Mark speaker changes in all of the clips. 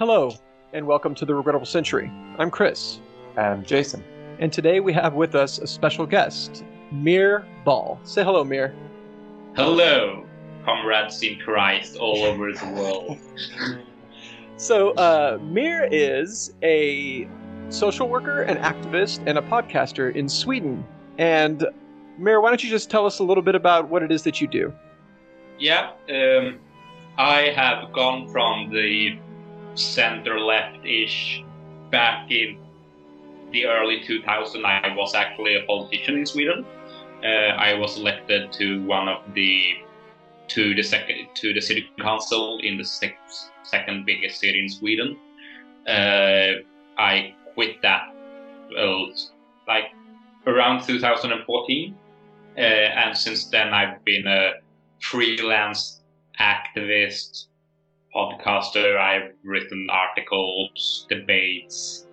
Speaker 1: Hello, and welcome to the Regrettable Century. I'm Chris,
Speaker 2: And I'm Jason.
Speaker 1: and today we have with us a special guest, Mir Bal. Say hello, Mir.
Speaker 3: Hello, comrades in Christ all over the world.
Speaker 1: So, uh, Mir is a social worker, an activist, and a podcaster in Sweden. And Mir, why don't you just tell us a little bit about what it is that you do?
Speaker 3: Yeah, um, I have gone from the center left ish back in the early 2000s. I was actually a politician in Sweden. Uh, I was elected to one of the to the second to the city council in the sec- second biggest city in Sweden. Uh, I quit that uh, like around 2014, uh, and since then I've been a freelance activist, podcaster. I've written articles, debates,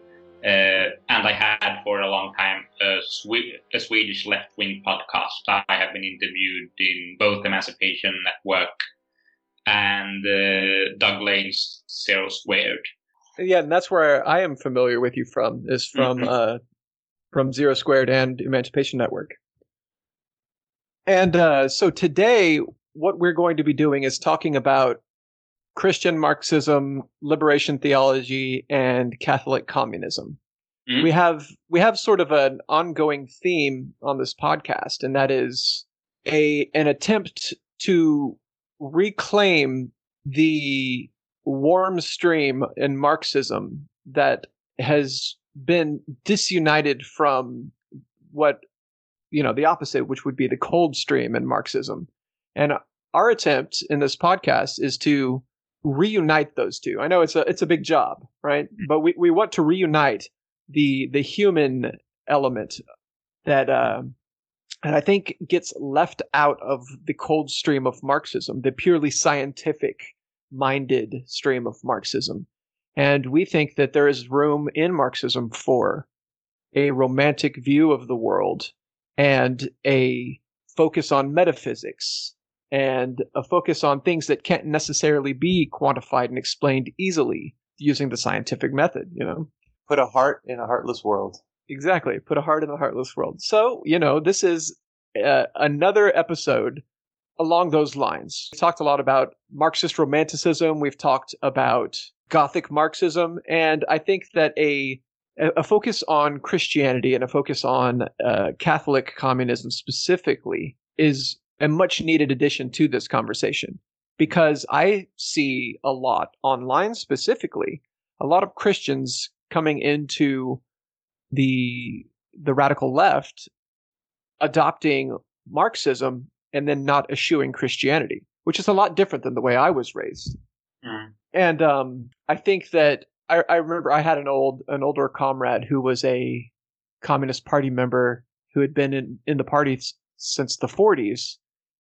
Speaker 3: uh, and I had for a long time a, Swe- a Swedish left-wing podcast. I have been interviewed in both Emancipation Network and uh, Doug Lain's Zero Squared.
Speaker 1: Yeah, and that's where I am familiar with you from, is from
Speaker 3: Mhm.
Speaker 1: uh, from Zero Squared and Emancipation Network. And uh, so today, what we're going to be doing is talking about Christian Marxism, liberation theology, and Catholic communism.
Speaker 3: Mhm.
Speaker 1: We have we have sort of an ongoing theme on this podcast, and that is a an attempt to reclaim the warm stream in Marxism that has been disunited from what you know the opposite, which would be the cold stream in Marxism. And our attempt in this podcast is to reunite those two. I know it's a it's a big job, right? But we, we want to reunite the the human element that uh, and I think gets left out of the cold stream of Marxism, the purely scientific minded stream of Marxism. And we think that there is room in Marxism for a romantic view of the world and a focus on metaphysics and a focus on things that can't necessarily be quantified and explained easily using the scientific method, you know?
Speaker 2: Put a heart in a heartless world.
Speaker 1: Exactly. Put a heart in a heartless world. So, you know, this is uh, another episode along those lines. We've talked a lot about Marxist romanticism. We've talked about Gothic Marxism. And I think that a, a focus on Christianity and a focus on uh, Catholic communism specifically is a much needed addition to this conversation because I see a lot online specifically, a lot of Christians coming into the the radical left adopting Marxism and then not eschewing Christianity, which is a lot different than the way I was raised.
Speaker 3: Mm.
Speaker 1: And um, I think that I, I remember I had an old an older comrade who was a Communist Party member who had been in, in the party since the 40s.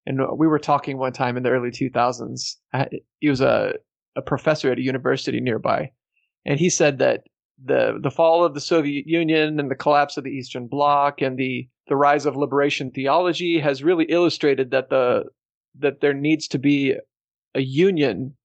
Speaker 1: And we were talking one time in the early 2000s. He was a, a professor at a university nearby. And he said that the the fall of the Soviet Union and the collapse of the Eastern Bloc and the the rise of liberation theology has really illustrated that the that there needs to be a union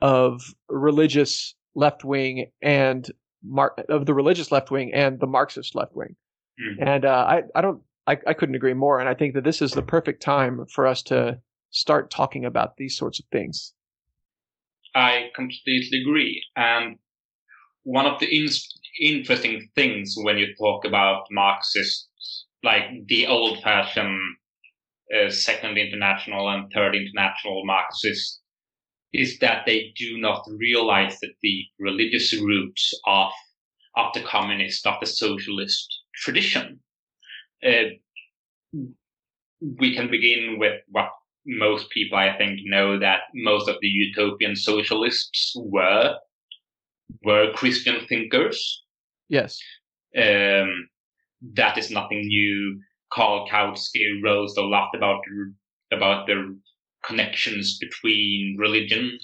Speaker 1: of religious left wing and Mar- of the religious left wing and the Marxist left wing.
Speaker 3: Mm.
Speaker 1: And uh, I I don't I, I couldn't agree more. And I think that this is the perfect time for us to start talking about these sorts of things.
Speaker 3: I completely agree. And one of the in- interesting things when you talk about Marxists, like the old fashioned uh, Second International and Third International Marxists, is that they do not realize that the religious roots of, of the communist, of the socialist tradition. Uh, we can begin with what most people, I think, know that most of the utopian socialists were were Christian thinkers.
Speaker 1: Yes.
Speaker 3: Um, that is nothing new. Karl Kautsky wrote a lot about about the connections between religion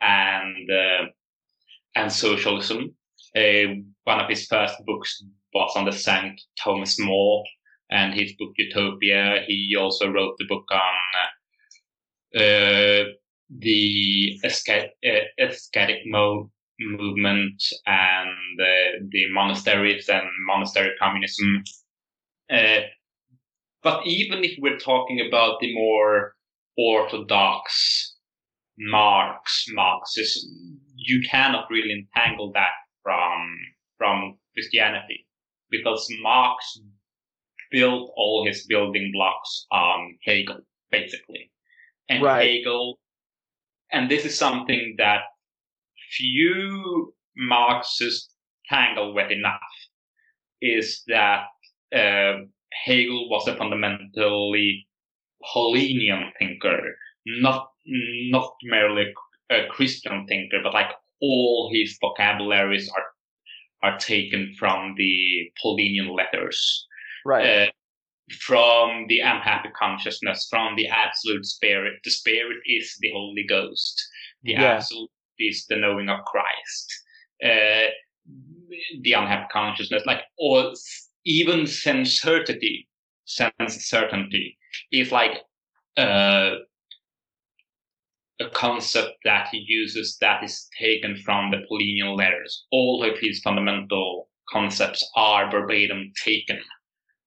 Speaker 3: and uh, and socialism. Uh, one of his first books was on the Saint Thomas More, and his book Utopia. He also wrote the book on uh, the aesthetic, uh, movement and uh, the monasteries and monastery communism. Uh, but even if we're talking about the more orthodox Marx, Marxism, you cannot really entangle that from from Christianity because Marx built all his building blocks on Hegel, basically. And
Speaker 1: Right.
Speaker 3: Hegel, and this is something that few Marxists tangle with enough, is that uh, Hegel was a fundamentally Paulinian thinker, not not merely a Christian thinker, but like all his vocabularies are are taken from the Paulinian letters
Speaker 1: Right.
Speaker 3: uh, from the unhappy consciousness, from the absolute spirit. The spirit is the Holy Ghost. The
Speaker 1: Yeah.
Speaker 3: absolute is the knowing of Christ. Uh, the unhappy consciousness, like or s- even sense certainty, sense certainty is like uh, a concept that he uses that is taken from the Paulinian letters. All of his fundamental concepts are verbatim taken.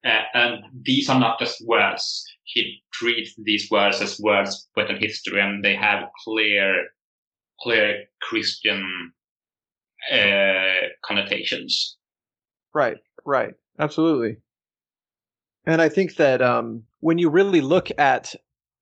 Speaker 3: Uh, and these are not just words. He treats these words as words within history, and they have clear, clear Christian uh, connotations.
Speaker 1: Right, right. Absolutely. And I think that um, when you really look at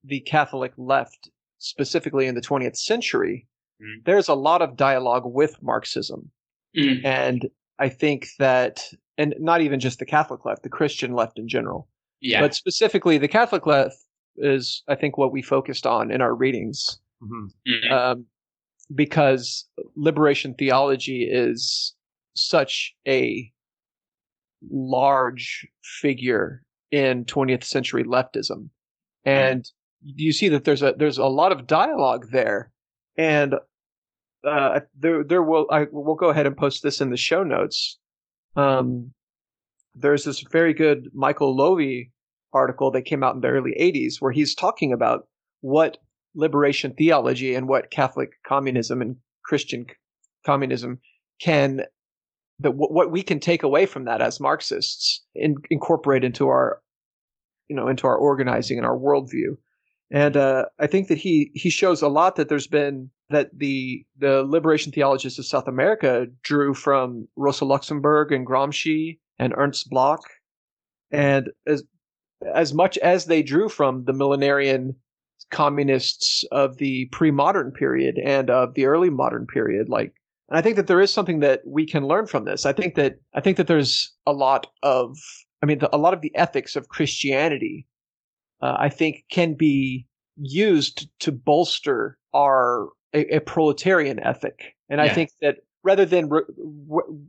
Speaker 1: the Catholic left, specifically in the 20th century,
Speaker 3: Mm.
Speaker 1: there's a lot of dialogue with Marxism.
Speaker 3: Mm.
Speaker 1: And I think that, and not even just the Catholic left, the Christian left in general,
Speaker 3: Yeah.
Speaker 1: but specifically the Catholic left is, I think, what we focused on in our readings
Speaker 2: Mhm.
Speaker 3: Mm.
Speaker 1: um, because liberation theology is such a large figure in 20th century leftism and you see that there's a there's a lot of dialogue there and uh, there there will I will go ahead and post this in the show notes um, there's this very good Michael Lowy article that came out in the early 80s where he's talking about what liberation theology and what Catholic communism and Christian communism can that what, what we can take away from that as Marxists and incorporate into our you know into our organizing and our worldview. And uh, I think that he he shows a lot that there's been that the the liberation theologists of South America drew from Rosa Luxemburg and Gramsci and Ernst Bloch, and as as much as they drew from the millenarian communists of the pre-modern period and of the early modern period like and i think that there is something that we can learn from this. I think that i think that there's a lot of i mean the, a lot of the ethics of christianity uh, i think can be used to bolster our a, a proletarian ethic and i think that rather than re-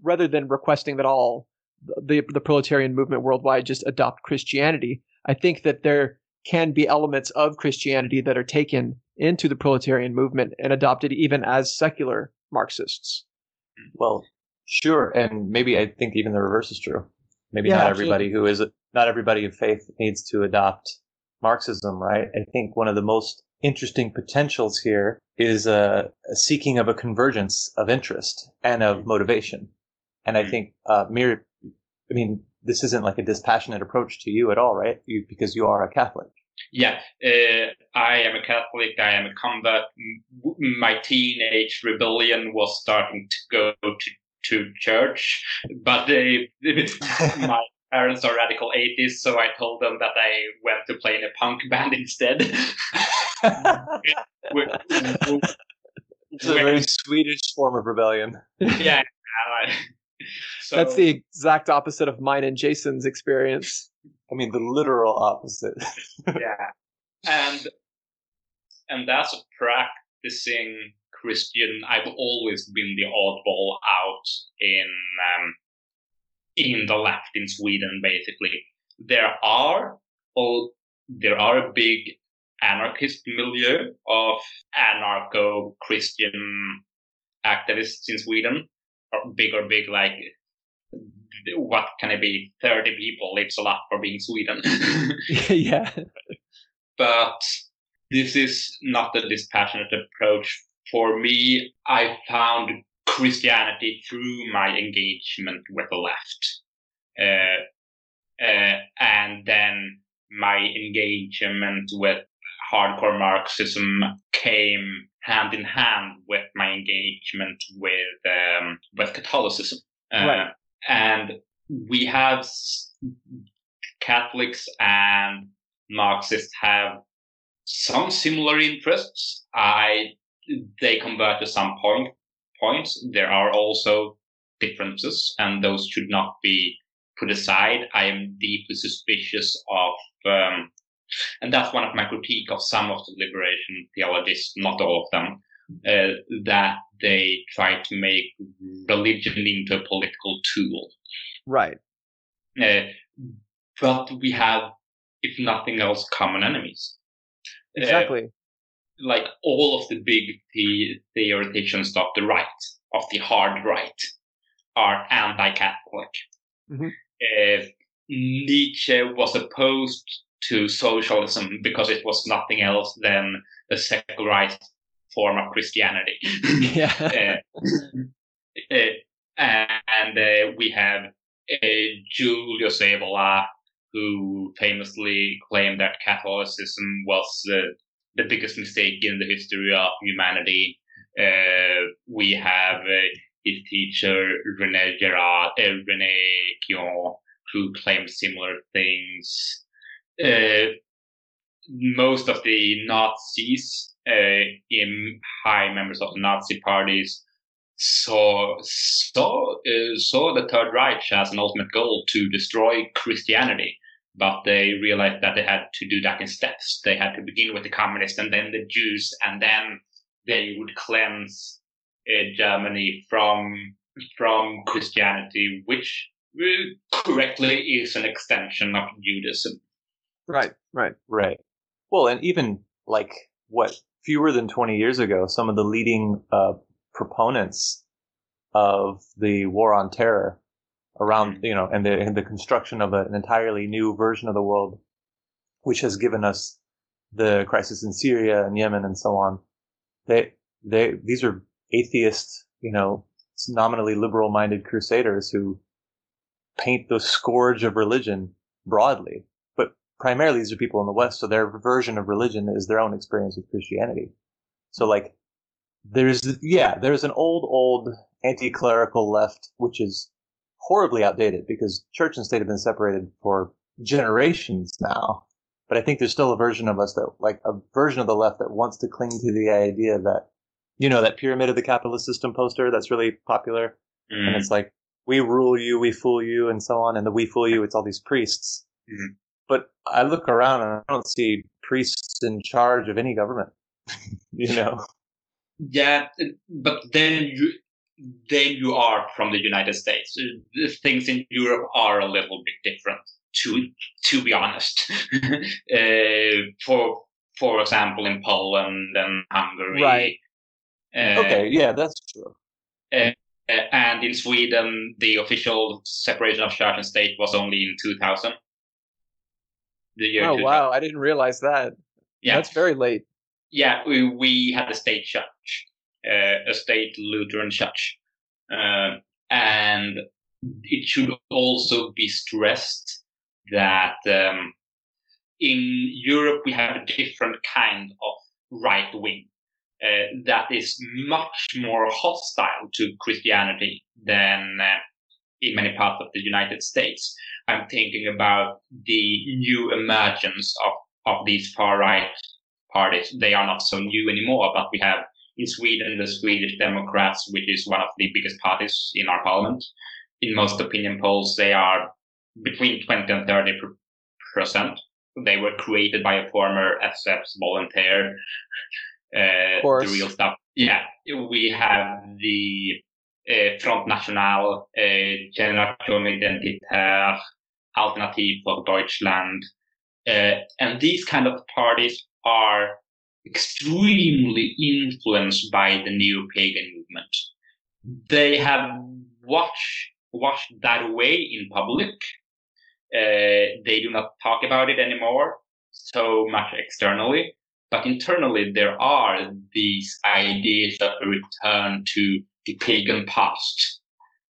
Speaker 1: rather than requesting that all the the proletarian movement worldwide just adopt christianity i think that there can be elements of Christianity that are taken into the proletarian movement and adopted even as secular Marxists.
Speaker 2: Well, sure, and maybe I think even the reverse is true. Maybe
Speaker 1: Yeah,
Speaker 2: not
Speaker 1: absolutely.
Speaker 2: everybody who is not everybody of faith needs to adopt Marxism, right? I think one of the most interesting potentials here is a, a seeking of a convergence of interest and of motivation. And I
Speaker 3: Mm.
Speaker 2: think uh, Mir, I mean, this isn't like a dispassionate approach to you at all, right? You, because you are a Catholic.
Speaker 3: Yeah, uh, I am a Catholic. I am a convert. My teenage rebellion was starting to go to, to church, but they, my parents are radical atheists, so I told them that I went to play in a punk band instead. We- we-
Speaker 2: It's a very Swedish form of rebellion.
Speaker 3: yeah. uh, so,
Speaker 1: That's the exact opposite of mine and Jason's experience.
Speaker 2: I mean, the literal opposite.
Speaker 3: yeah, and and as a practicing Christian, I've always been the oddball out in um, in the left in Sweden. Basically, there are oh, there are a big anarchist milieu of anarcho Christian activists in Sweden. Or big or big, like what can it be? Thirty people. It's a lot for being Sweden.
Speaker 1: yeah.
Speaker 3: but this is not a dispassionate approach. For me, I found Christianity through my engagement with the left. Uh, uh, and then my engagement with hardcore Marxism came hand in hand with my engagement with um, with Catholicism. Uh, right. And we have Catholics and Marxists have some similar interests. I they convert at some point points. There are also differences, and those should not be put aside. I am deeply suspicious of, um, and that's one of my critique of some of the liberation theologists, not all of them, uh, that they try to make religion into a political tool.
Speaker 1: Right.
Speaker 3: Uh, but we have, if nothing else, common enemies.
Speaker 1: Uh, exactly. Uh,
Speaker 3: like all of the big the- theoreticians of the right, of the hard right, are anti-Catholic. Mm-hmm. Uh, Nietzsche was opposed to socialism because it was nothing else than a secularized form of Christianity. yeah. uh, uh, and uh, we have uh, Julius Evola, who famously claimed that Catholicism was the biggest mistake in the history of humanity. Uh, we have uh, his teacher René Girard, uh, René Guénon, who claimed similar things. Uh, most of the Nazis, uh, in high members of the Nazi parties, saw saw uh, saw the Third Reich as an ultimate goal to destroy Christianity but they realized that they had to do that in steps. They had to begin with the communists and then the Jews, and then they would cleanse uh, Germany from from Christianity, which uh, correctly is an extension of Judaism.
Speaker 1: Right, right,
Speaker 2: right. Well, and even like what fewer than twenty years ago, some of the leading uh, proponents of the war on terror around, mm-hmm. you know, and the, and the construction of a, an entirely new version of the world, which has given us the crisis in Syria and Yemen and so on. They, they, these are atheist, you know, nominally liberal minded crusaders who paint the scourge of religion broadly. But primarily these are people in the West, so their version of religion is their own experience with Christianity. So like, there's, yeah, there's an old, old anti-clerical left, which is horribly outdated because church and state have been separated for generations now. But I think there's still a version of us that, like, a version of the left that wants to cling to the idea that, you know, that pyramid of the capitalist system poster that's really popular. Mm. And it's like, we rule you, we fool you, and so on. And the we fool you, it's all these priests. Mm. But I look around and I don't see priests in charge of any government, you know?
Speaker 3: Yeah, but then you, then you are from the United States. Things in Europe are a little bit different, to to be honest. uh, for for example, in Poland and Hungary.
Speaker 1: Right.
Speaker 2: Uh, okay. Yeah, that's true.
Speaker 3: Uh, and in Sweden, the official separation of church and state was only in 2000.
Speaker 1: The year oh 2000. wow! I didn't realize that. Yeah, that's very late.
Speaker 3: Yeah, we, we had the state church uh, a state Lutheran church. Uh, and it should also be stressed that um, in Europe we have a different kind of right wing uh, that is much more hostile to Christianity than uh, in many parts of the United States. I'm thinking about the new emergence of, of these far right parties. They are not so new anymore, but we have in Sweden, the Swedish Democrats, which is one of the biggest parties in our parliament, in most opinion polls, they are between 20 and 30 percent. They were created by a former SS volunteer. Uh, the real stuff. Yeah, we have the uh, Front National, uh, Generation Identitaire, Alternative for Deutschland, uh, and these kind of parties are extremely influenced by the neo-pagan movement. They have watched washed that away in public. Uh, they do not talk about it anymore so much externally, but internally there are these ideas of a return to the pagan past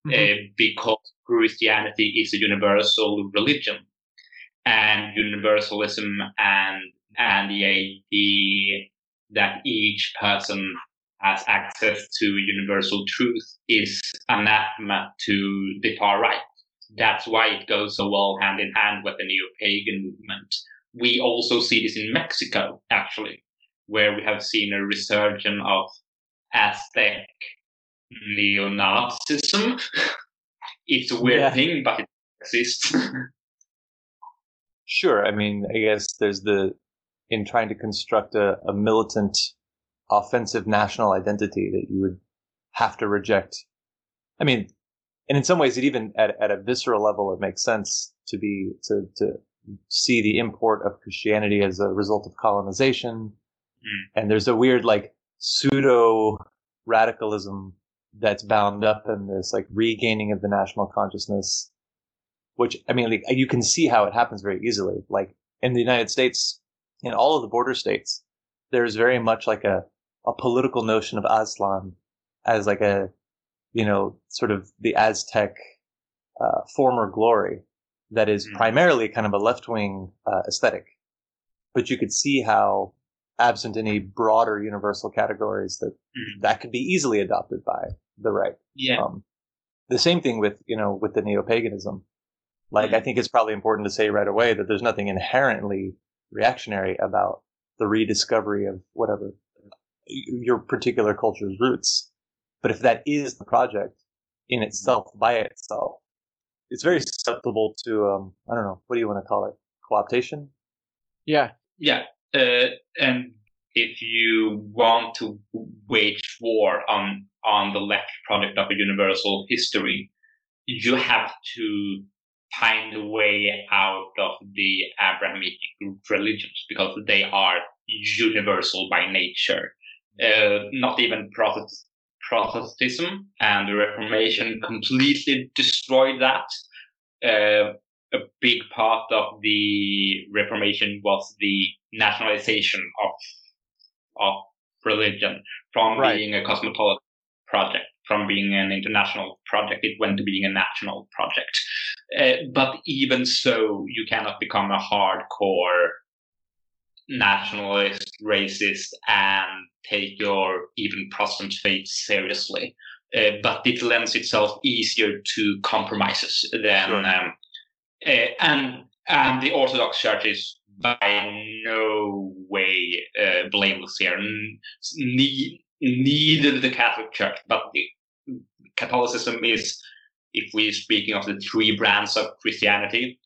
Speaker 3: mm-hmm. uh, because Christianity is a universal religion and universalism and and the idea that each person has access to universal truth is anathema to the far right. That's why it goes so well hand in hand with the neo-pagan movement. We also see this in Mexico, actually, where we have seen a resurgence of Aztec neo-Nazism. it's a weird yeah. thing, but it exists.
Speaker 2: sure. I mean, I guess there's the in trying to construct a, a militant offensive national identity that you would have to reject. I mean, and in some ways, it even at, at a visceral level, it makes sense to be to to see the import of Christianity as a result of colonization. Mm. And there's a weird like pseudo radicalism that's bound up in this like regaining of the national consciousness, which I mean, like, you can see how it happens very easily. Like in the United States, in all of the border states, there's very much like a, a political notion of Aztlan as like a, you know, sort of the Aztec uh, former glory that is mm-hmm. primarily kind of a left wing uh, aesthetic. But you could see how, absent any broader universal categories, that mm-hmm. that could be easily adopted by the right.
Speaker 3: Yeah. Um,
Speaker 2: the same thing with you know with the neo paganism. Like mm-hmm. I think it's probably important to say right away that there's nothing inherently reactionary about the rediscovery of whatever your particular culture's roots. But if that is the project in itself, by itself, it's very susceptible to, um, I don't know, what do you want to call it? Co-optation?
Speaker 1: Yeah.
Speaker 3: Yeah. Uh, and if you want to wage war on, on the left project of a universal history, you have to find a way out of the Abrahamic religions because they are universal by nature. Uh, not even Protestantism and the Reformation completely destroyed that. Uh, a big part of the Reformation was the nationalization of of religion from right. being a cosmopolitan project from being an international project, it went to being a national project. Uh, but even so, you cannot become a hardcore nationalist, racist, and take your even Protestant faith seriously. Uh, but it lends itself easier to compromises than, sure. um, uh, and and the Orthodox Church is by no way uh, blameless here. Ne- neither the Catholic Church, but the Catholicism is, if we're speaking of the three brands of Christianity,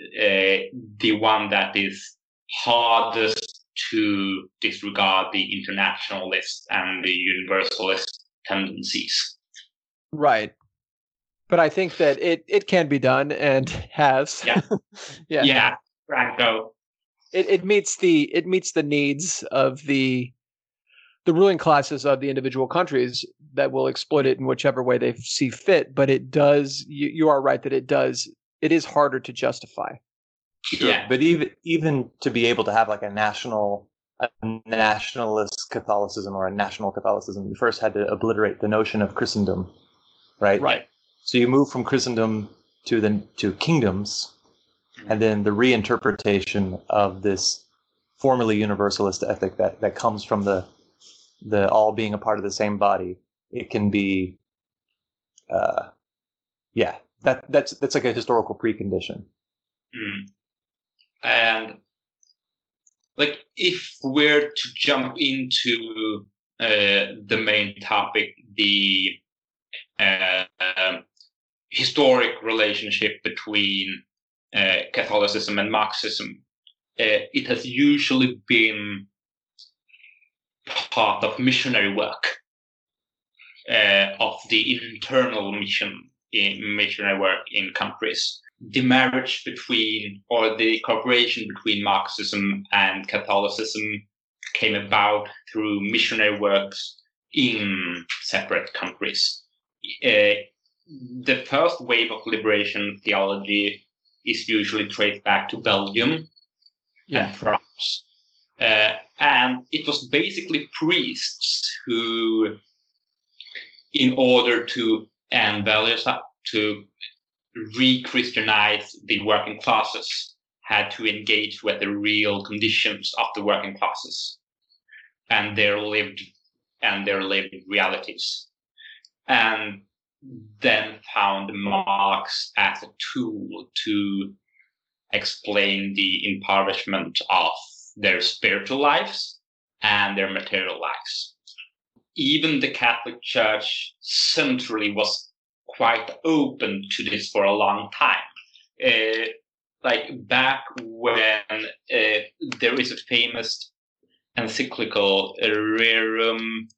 Speaker 3: uh, the one that is hardest to disregard the internationalist and the universalist tendencies.
Speaker 1: Right. But I think that it, it can be done and has.
Speaker 3: Yeah. yeah. Yeah. Franco.
Speaker 1: It it meets the it meets the needs of the the ruling classes of the individual countries that will exploit it in whichever way they see fit. But it does, you, you are right that it does, it is harder to justify.
Speaker 2: Sure. Yeah. But even, even to be able to have like a national, a nationalist Catholicism or a national Catholicism, you first had to obliterate the notion of Christendom, right?
Speaker 3: Right.
Speaker 2: So you move from Christendom to the, to kingdoms and then the reinterpretation of this formerly universalist ethic that, that comes from the the all being a part of the same body, it can be, uh, yeah, that that's that's like a historical precondition.
Speaker 3: Mm. And like, if we're to jump into uh, the main topic, the uh, um, historic relationship between uh, Catholicism and Marxism, uh, it has usually been part of missionary work uh, of the internal mission in missionary work in countries. The marriage between or the cooperation between Marxism and Catholicism came about through missionary works in separate countries. Uh, the first wave of liberation theology is usually traced back to Belgium yeah. and France. Uh, and it was basically priests who in order to and values up to re-Christianize the working classes, had to engage with the real conditions of the working classes and their lived and their lived realities, and then found Marx as a tool to explain the impoverishment of their spiritual lives and their material lives. Even the Catholic Church centrally was quite open to this for a long time. Uh, like back when uh, there is a famous encyclical Rerum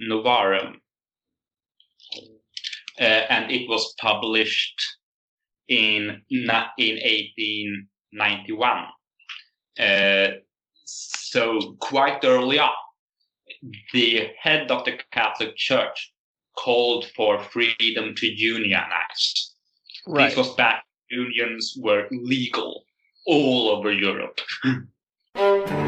Speaker 3: Novarum, uh, and it was published in in 1891. So quite early on, the head of the Catholic Church called for freedom to unionize. Right. This was back unions were legal all over Europe.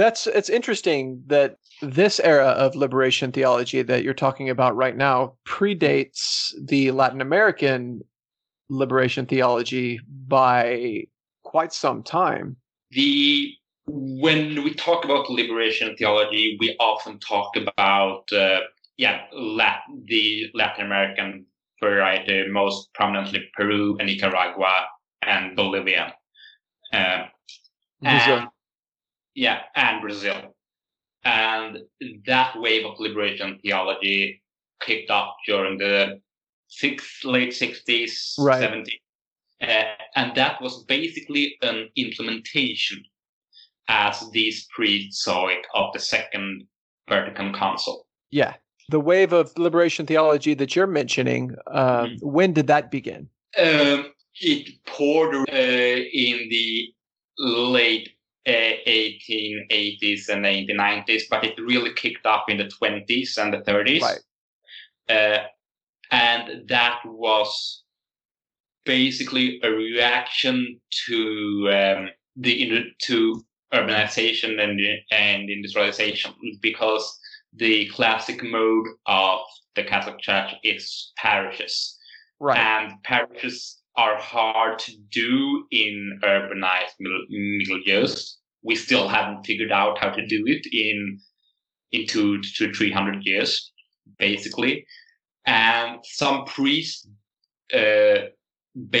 Speaker 1: That's it's interesting that this era of liberation theology that you're talking about right now predates the Latin American liberation theology by quite some time.
Speaker 3: The when we talk about liberation theology, we often talk about uh, yeah, Lat- the Latin American variety, most prominently Peru and Nicaragua and Bolivia. Uh, and, yeah, and Brazil. And that wave of liberation theology kicked off during the six, late 60s, right. 70s. Uh, and that was basically an implementation as these priests saw it of the Second Vatican Council.
Speaker 1: Yeah. The wave of liberation theology that you're mentioning, uh, mm-hmm. when did that begin?
Speaker 3: Um, it poured uh, in the late 1880s and 1890s, but it really kicked up in the 20s and the 30s. Right. Uh, and that was basically a reaction to um, the to urbanization and and industrialization because the classic mode of the Catholic Church is parishes, right. and parishes are hard to do in urbanized milieux. We still haven't figured out how to do it in in two to three hundred years, basically. And some priests uh,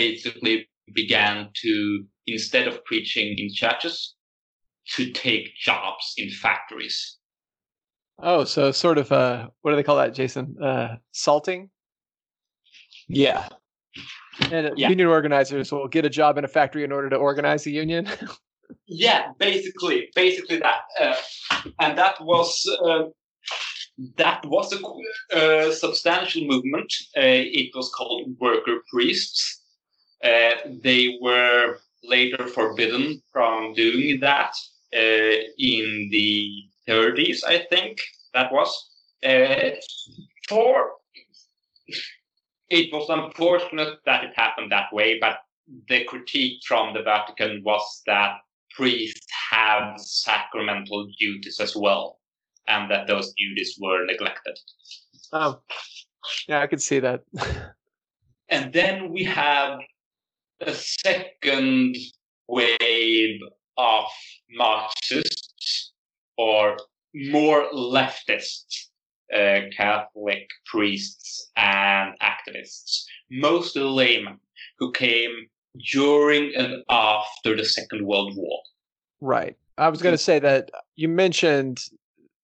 Speaker 3: basically began to, instead of preaching in churches, to take jobs in factories.
Speaker 1: Oh, so sort of uh, what do they call that, Jason? Uh, salting.
Speaker 2: Yeah,
Speaker 1: and yeah. union organizers will get a job in a factory in order to organize a union.
Speaker 3: yeah, basically, basically that, uh, and that was uh, that was a uh, substantial movement. Uh, it was called worker priests. Uh, they were later forbidden from doing that uh, in the 30s, I think that was. for it was unfortunate that it happened that way, but the critique from the Vatican was that priests have sacramental duties as well, and that those duties were neglected.
Speaker 1: Oh, yeah, I could see that.
Speaker 3: and then we have a second wave of Marxists or more leftists uh, Catholic priests and activists, mostly laymen who came during and after the Second World War.
Speaker 1: Right. I was going to say that you mentioned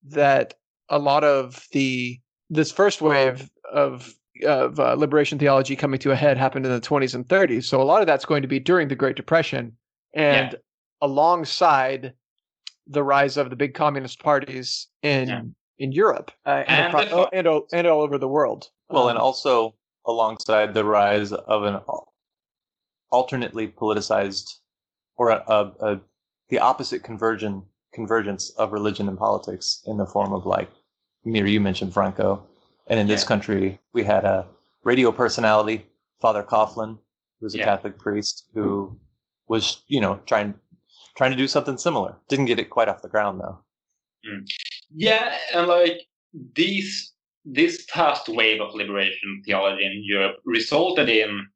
Speaker 1: that a lot of the this first wave of of uh, liberation theology coming to a head happened in the 20s and 30s. So a lot of that's going to be during the Great Depression and yeah. alongside the rise of the big communist parties in yeah in Europe uh, and, and, across, and, and all over the world.
Speaker 2: Well, um, and also alongside the rise of an alternately politicized or a, a, a, the opposite conversion convergence of religion and politics in the form of like Mir, you mentioned Franco, and in yeah. this country we had a radio personality, Father Coughlin, who was a
Speaker 3: Yeah.
Speaker 2: Catholic priest who was, you know, trying trying to do something similar. Didn't get it quite off the ground though.
Speaker 3: Yeah, and like these this first wave of liberation theology in Europe resulted in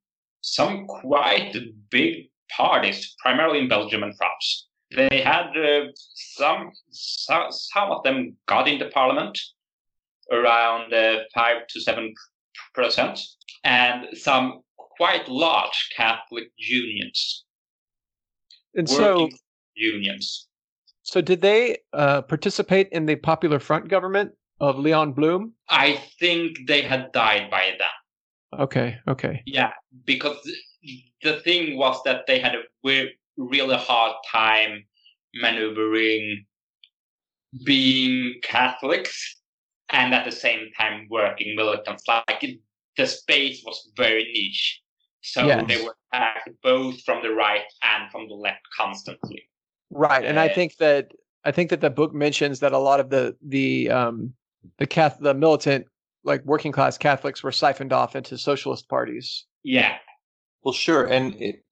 Speaker 3: some quite big parties, primarily in Belgium and France. They had uh, some, some some of them got into parliament around uh, five to seven percent, and some quite large Catholic unions,
Speaker 1: And so,
Speaker 3: unions.
Speaker 1: So did they uh, participate in the Popular Front government of Leon Blum?
Speaker 3: I think they had died by then.
Speaker 1: Okay, okay.
Speaker 3: Yeah, because the thing was that they had a really hard time maneuvering being Catholics and at the same time working militants. Like the space was very niche, so
Speaker 1: Yes.
Speaker 3: they were attacked both from the right and from the left constantly.
Speaker 1: Right, and I
Speaker 3: Uh,
Speaker 1: think that I think that the book mentions that a lot of the the um the Cath the militant like working class Catholics were siphoned off into socialist parties.
Speaker 3: Yeah,
Speaker 2: Well, sure, and it,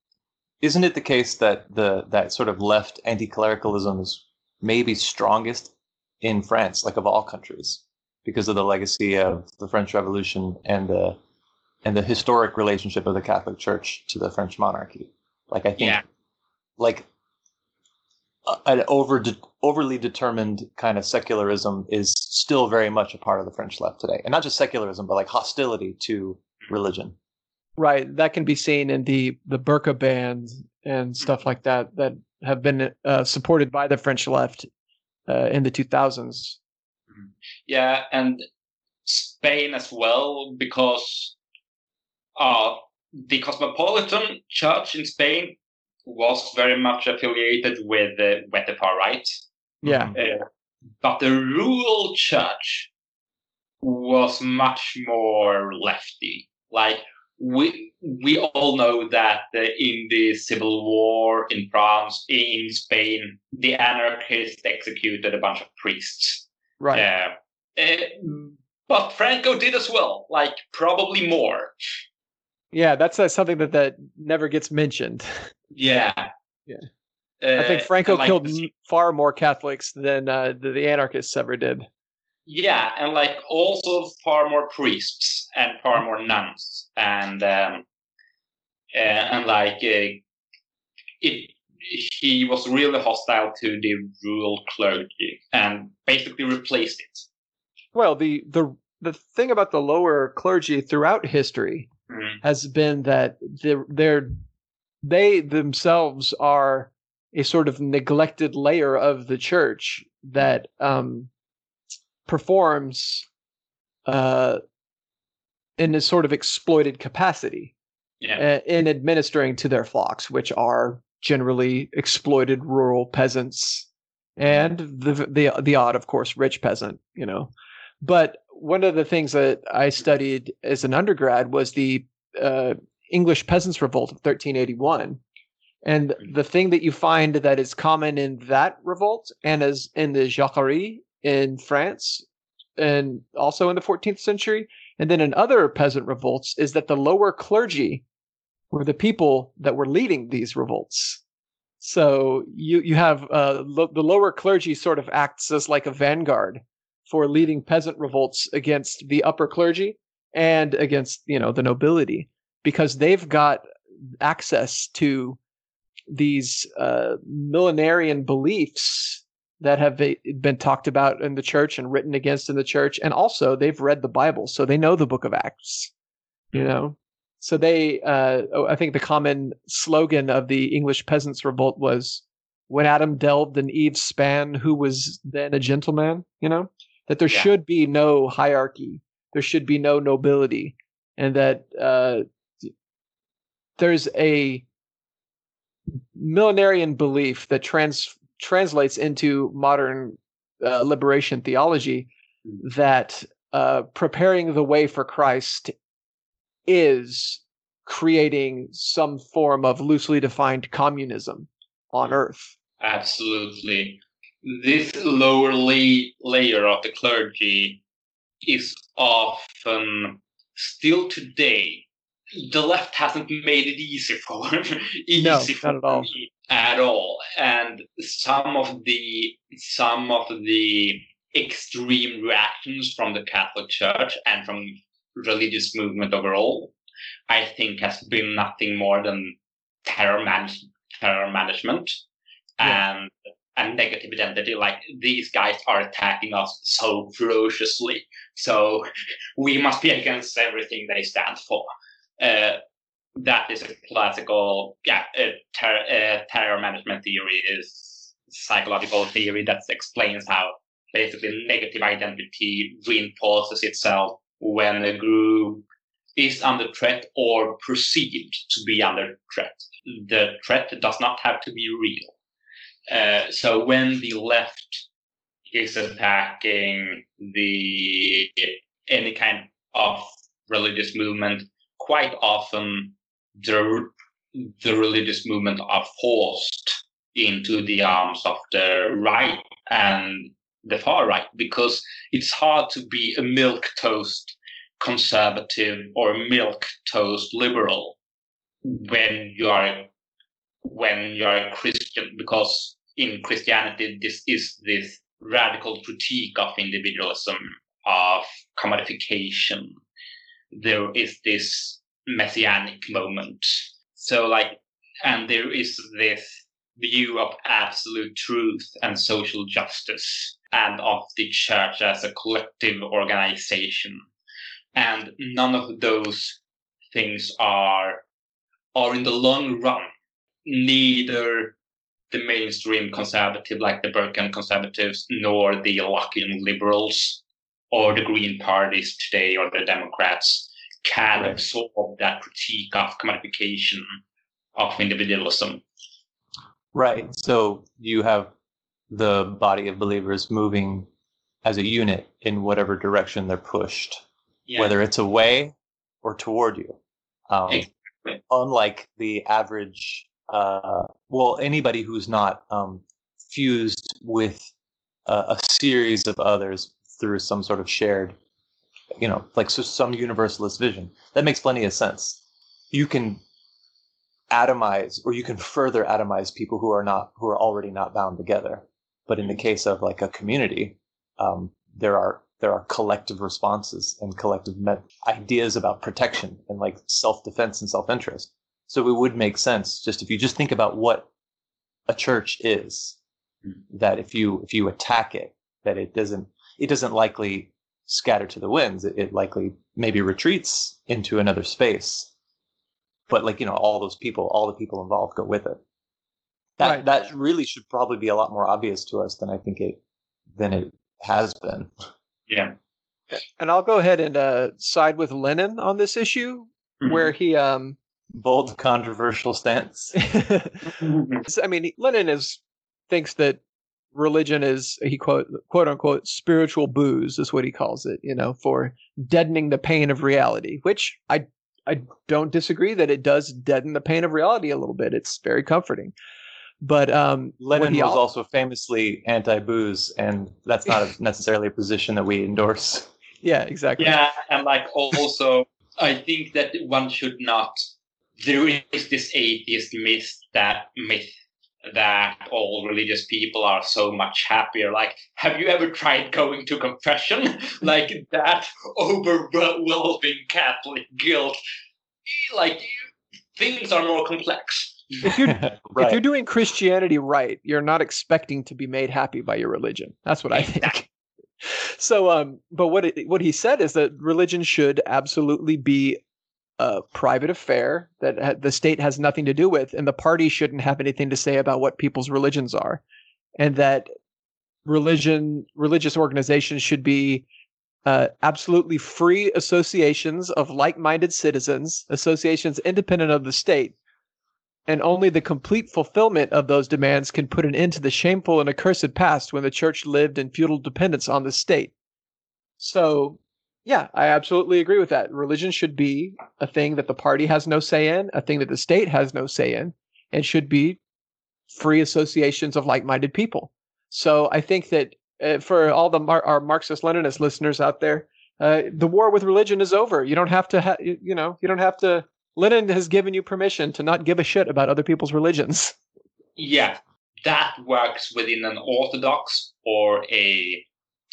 Speaker 2: isn't it the case that the that sort of left anti-clericalism is maybe strongest in France, like of all countries, because of the legacy of the French Revolution and the and the historic relationship of the Catholic Church to the French monarchy. Like I think,
Speaker 3: Yeah.
Speaker 2: like a- an over overly determined kind of secularism is still very much a part of the French left today, and not just secularism, but like hostility to religion.
Speaker 1: Right, that can be seen in the the burqa bans and stuff like that that have been uh, supported by the French left uh, in the 2000s.
Speaker 3: Yeah, and Spain as well, because uh, the Cosmopolitan Church in Spain was very much affiliated with, uh, with the far right.
Speaker 1: Yeah,
Speaker 3: Uh, but the rural church was much more lefty. Like we we all know that uh, in the civil war in France, in Spain, the anarchists executed a bunch of priests.
Speaker 1: right.
Speaker 3: Yeah. Uh, but Franco did as well, like probably more.
Speaker 1: Yeah, that's uh, something that that never gets mentioned.
Speaker 3: Yeah.
Speaker 1: Yeah.
Speaker 3: Uh,
Speaker 1: I think Franco
Speaker 3: like,
Speaker 1: killed m- far more Catholics than uh, the, the anarchists ever did.
Speaker 3: Yeah, and like also far more priests and far more nuns, and um, uh, and like uh, it, he was really hostile to the rural clergy and basically replaced it.
Speaker 1: Well, the the the thing about the lower clergy throughout history
Speaker 3: Mm.
Speaker 1: has been that they're, they're they themselves are a sort of neglected layer of the church that um, performs uh, in a sort of exploited capacity
Speaker 3: Yeah,
Speaker 1: uh, in administering to their flocks, which are generally exploited rural peasants and the the the odd, of course, rich peasant. You know, but one of the things that I studied as an undergrad was the uh, English Peasants' Revolt of 1381. And the thing that you find that is common in that revolt and as in the Jacquerie in France and also in the 14th century and then in other peasant revolts is that the lower clergy were the people that were leading these revolts. So you you have uh, lo- the lower clergy sort of acts as like a vanguard for leading peasant revolts against the upper clergy and against you know the nobility because they've got access to these uh, millenarian beliefs that have been talked about in the church and written against in the church. And also they've read the bible so they know the book of acts you know? So they uh, oh, i think the common slogan of the english peasants revolt was when adam delved in eve's span who was then a gentleman? You know? That there
Speaker 3: Yeah.
Speaker 1: should be no hierarchy there should be no nobility and that uh, there's a millenarian belief that trans translates into modern uh, liberation theology that uh, preparing the way for Christ is creating some form of loosely defined communism on earth.
Speaker 3: absolutely. This lower la- layer of the clergy is often still today the left hasn't made it easy for easy
Speaker 1: No,
Speaker 3: for
Speaker 1: at all.
Speaker 3: me at all. And some of the some of the extreme reactions from the Catholic Church and from religious movement overall, I think has been nothing more than terror manage, terror management
Speaker 1: Yeah.
Speaker 3: and and negative identity. Like these guys are attacking us so ferociously, so we must be against everything they stand for. Uh, that is a classical, yeah, uh, ter- uh, terror management theory is psychological theory that explains how basically negative identity reinforces itself when a group is under threat or perceived to be under threat. The threat does not have to be real. Uh, so when the left is attacking the any kind of religious movement, quite often the the religious movement are forced into the arms of the right and the far right because it's hard to be a milk toast conservative or a milk toast liberal when you are when you are a Christian because in Christianity this is this radical critique of individualism of commodification. There is this messianic moment. So like and there is this view of absolute truth and social justice and of the church as a collective organization. And none of those things are are in the long run neither the mainstream conservative like the Burkean conservatives nor the Lockean liberals or the Green parties today or the Democrats can
Speaker 2: Right.
Speaker 3: absorb that critique of commodification of individualism.
Speaker 2: Right. So you have the body of believers moving as a unit in whatever direction they're pushed,
Speaker 3: Yeah.
Speaker 2: whether it's away or toward you. Um,
Speaker 3: Exactly.
Speaker 2: unlike the average, uh, well, anybody who's not um, fused with a, a series of others through some sort of shared, you know, like so some universalist vision. That makes plenty of sense. You can atomize or you can further atomize people who are not who are already not bound together but in the case of like a community um, there are there are collective responses and collective met- ideas about protection and like self-defense and self-interest so it would make sense just if you just think about what a church is that if you if you attack it that it doesn't it doesn't likely scatter to the winds it, it likely maybe retreats into another space. But like you know all those people all the people involved go with it. That
Speaker 1: Right.
Speaker 2: that really should probably be a lot more obvious to us than i think it than it has been.
Speaker 3: Yeah.
Speaker 1: And I'll go ahead and uh, side with Lenin on this issue, where he um,
Speaker 2: bold controversial stance.
Speaker 1: I mean, he- Lenin is thinks that religion is he quote quote unquote spiritual booze is what he calls it. You know, for deadening the pain of reality, which I I don't disagree that it does deaden the pain of reality a little bit. It's very comforting. But um,
Speaker 2: lenin was
Speaker 1: al-
Speaker 2: also famously anti-booze and that's not a, necessarily a position that we endorse
Speaker 1: yeah, exactly.
Speaker 3: Yeah, and like also, I think that one should not. There is this atheist myth that myth that all religious people are so much happier. Like, have you ever tried going to confession? like that overwhelming Catholic guilt. Like things are more complex.
Speaker 1: If you're if you're doing Christianity right, you're not expecting to be made happy by your religion. That's what I think. So, um, but what it, what he said is that religion should absolutely be a private affair that ha- the state has nothing to do with, and the party shouldn't have anything to say about what people's religions are, and that religion religious organizations should be uh, absolutely free associations of like-minded citizens, associations independent of the state and only the complete fulfillment of those demands can put an end to the shameful and accursed past when the church lived in feudal dependence on the state. So, yeah, I absolutely agree with that. Religion should be a thing that the party has no say in, a thing that the state has no say in, and should be free associations of like minded people. So, I think that uh, for all the Mar- our Marxist Leninist listeners out there, uh, the war with religion is over. You don't have to, ha- you know, you don't have to Lenin has given you permission to not give a shit about other people's religions.
Speaker 3: Yeah, that works within an Orthodox or a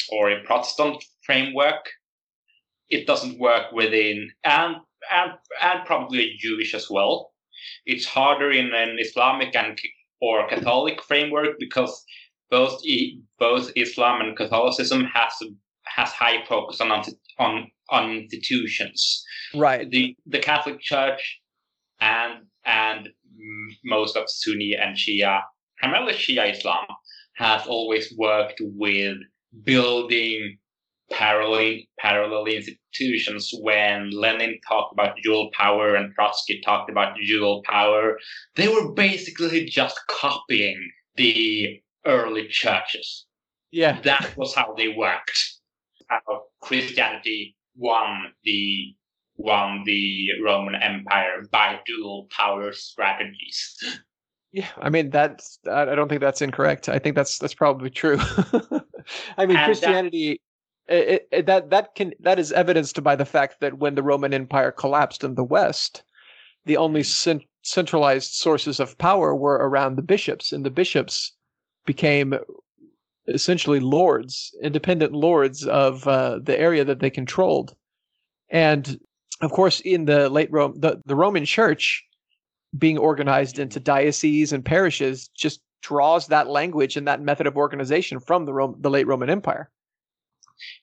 Speaker 3: or a Protestant framework. It doesn't work within and and and probably Jewish as well. It's harder in an Islamic and or Catholic framework because both both Islam and Catholicism has has high focus on on on institutions.
Speaker 1: Right.
Speaker 3: The the Catholic Church and and most of Sunni and Shia, primarily Shia Islam, has always worked with building parallel parallel institutions. When Lenin talked about dual power and Trotsky talked about dual power, they were basically just copying the early churches.
Speaker 1: Yeah,
Speaker 3: that was how they worked. How Christianity won the won the Roman Empire by dual power strategies.
Speaker 1: Yeah, I mean that's I don't think that's incorrect. I think that's that's probably true. I mean and Christianity it, it, that that can that is evidenced by the fact that when the Roman Empire collapsed in the West, the only cent- centralized sources of power were around the bishops, and the bishops became essentially lords, independent lords of uh, the area that they controlled. And of course, in the late Rome, the, the Roman Church being organized into dioceses and parishes just draws that language and that method of organization from the Rome, the late Roman Empire.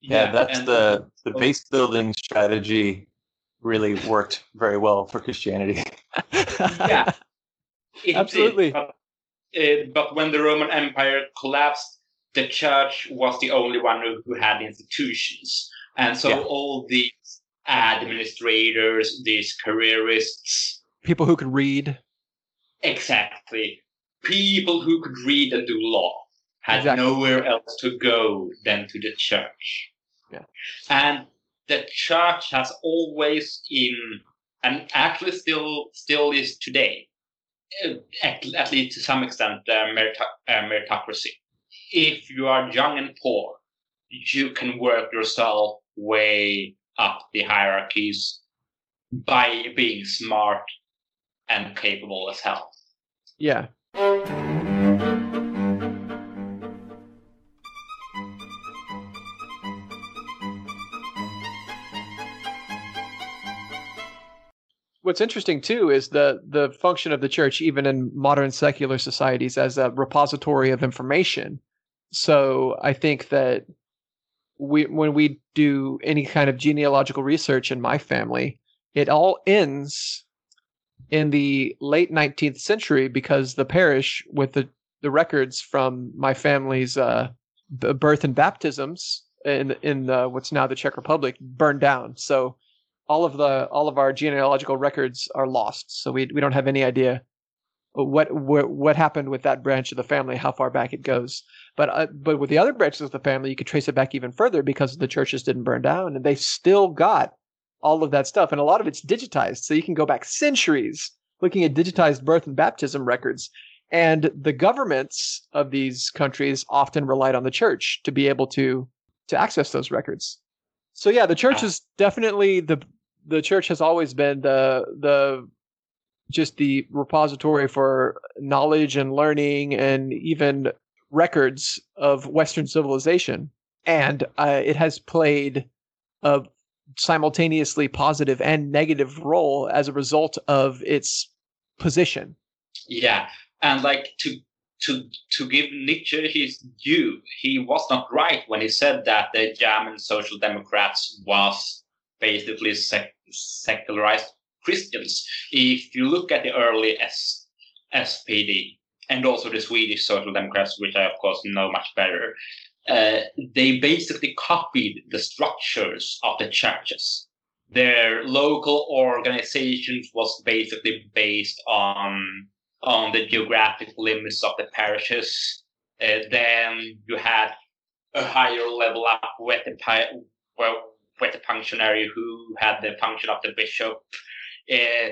Speaker 2: Yeah, yeah that's the the base building strategy really worked very well for Christianity.
Speaker 3: yeah,
Speaker 1: absolutely.
Speaker 3: Did, but, uh, but when the Roman Empire collapsed, the church was the only one who, who had institutions, and so yeah. all these administrators, these careerists.
Speaker 1: People who could read.
Speaker 3: Exactly. People who could read and do law had exactly. nowhere else to go than to the church.
Speaker 1: Yeah.
Speaker 3: And the church has always in and actually still still is today, uh, at, at least to some extent, uh, uh, meritocracy. If you are young and poor, you can work yourself way up the hierarchies by being smart and capable as hell.
Speaker 1: Yeah. What's interesting too is the the function of the church, even in modern secular societies, as a repository of information. So I think that we when we do any kind of genealogical research in my family, it all ends in the late 19th century because the parish with the the records from my family's uh, birth and baptisms in in the, what's now the Czech Republic burned down. So all of the all of our genealogical records are lost. So we we don't have any idea what what, what happened with that branch of the family, how far back it goes. But uh, but with the other branches of the family, you could trace it back even further because the churches didn't burn down, and they still got all of that stuff, and a lot of it's digitized, so you can go back centuries looking at digitized birth and baptism records. And the governments of these countries often relied on the church to be able to to access those records. So yeah, the church is definitely the the church has always been the the just the repository for knowledge and learning and even records of Western civilization, and uh, it has played a simultaneously positive and negative role as a result of its position.
Speaker 3: Yeah, and like to to to give Nietzsche his due, he was not right when he said that the German Social Democrats was basically sec- secularized Christians. If you look at the early S- SPD, and also the Swedish Social Democrats, which I of course know much better, uh, they basically copied the structures of the churches. Their local organizations was basically based on on the geographic limits of the parishes. Uh, then you had a higher level up with the well, with the functionary who had the function of the bishop. Uh,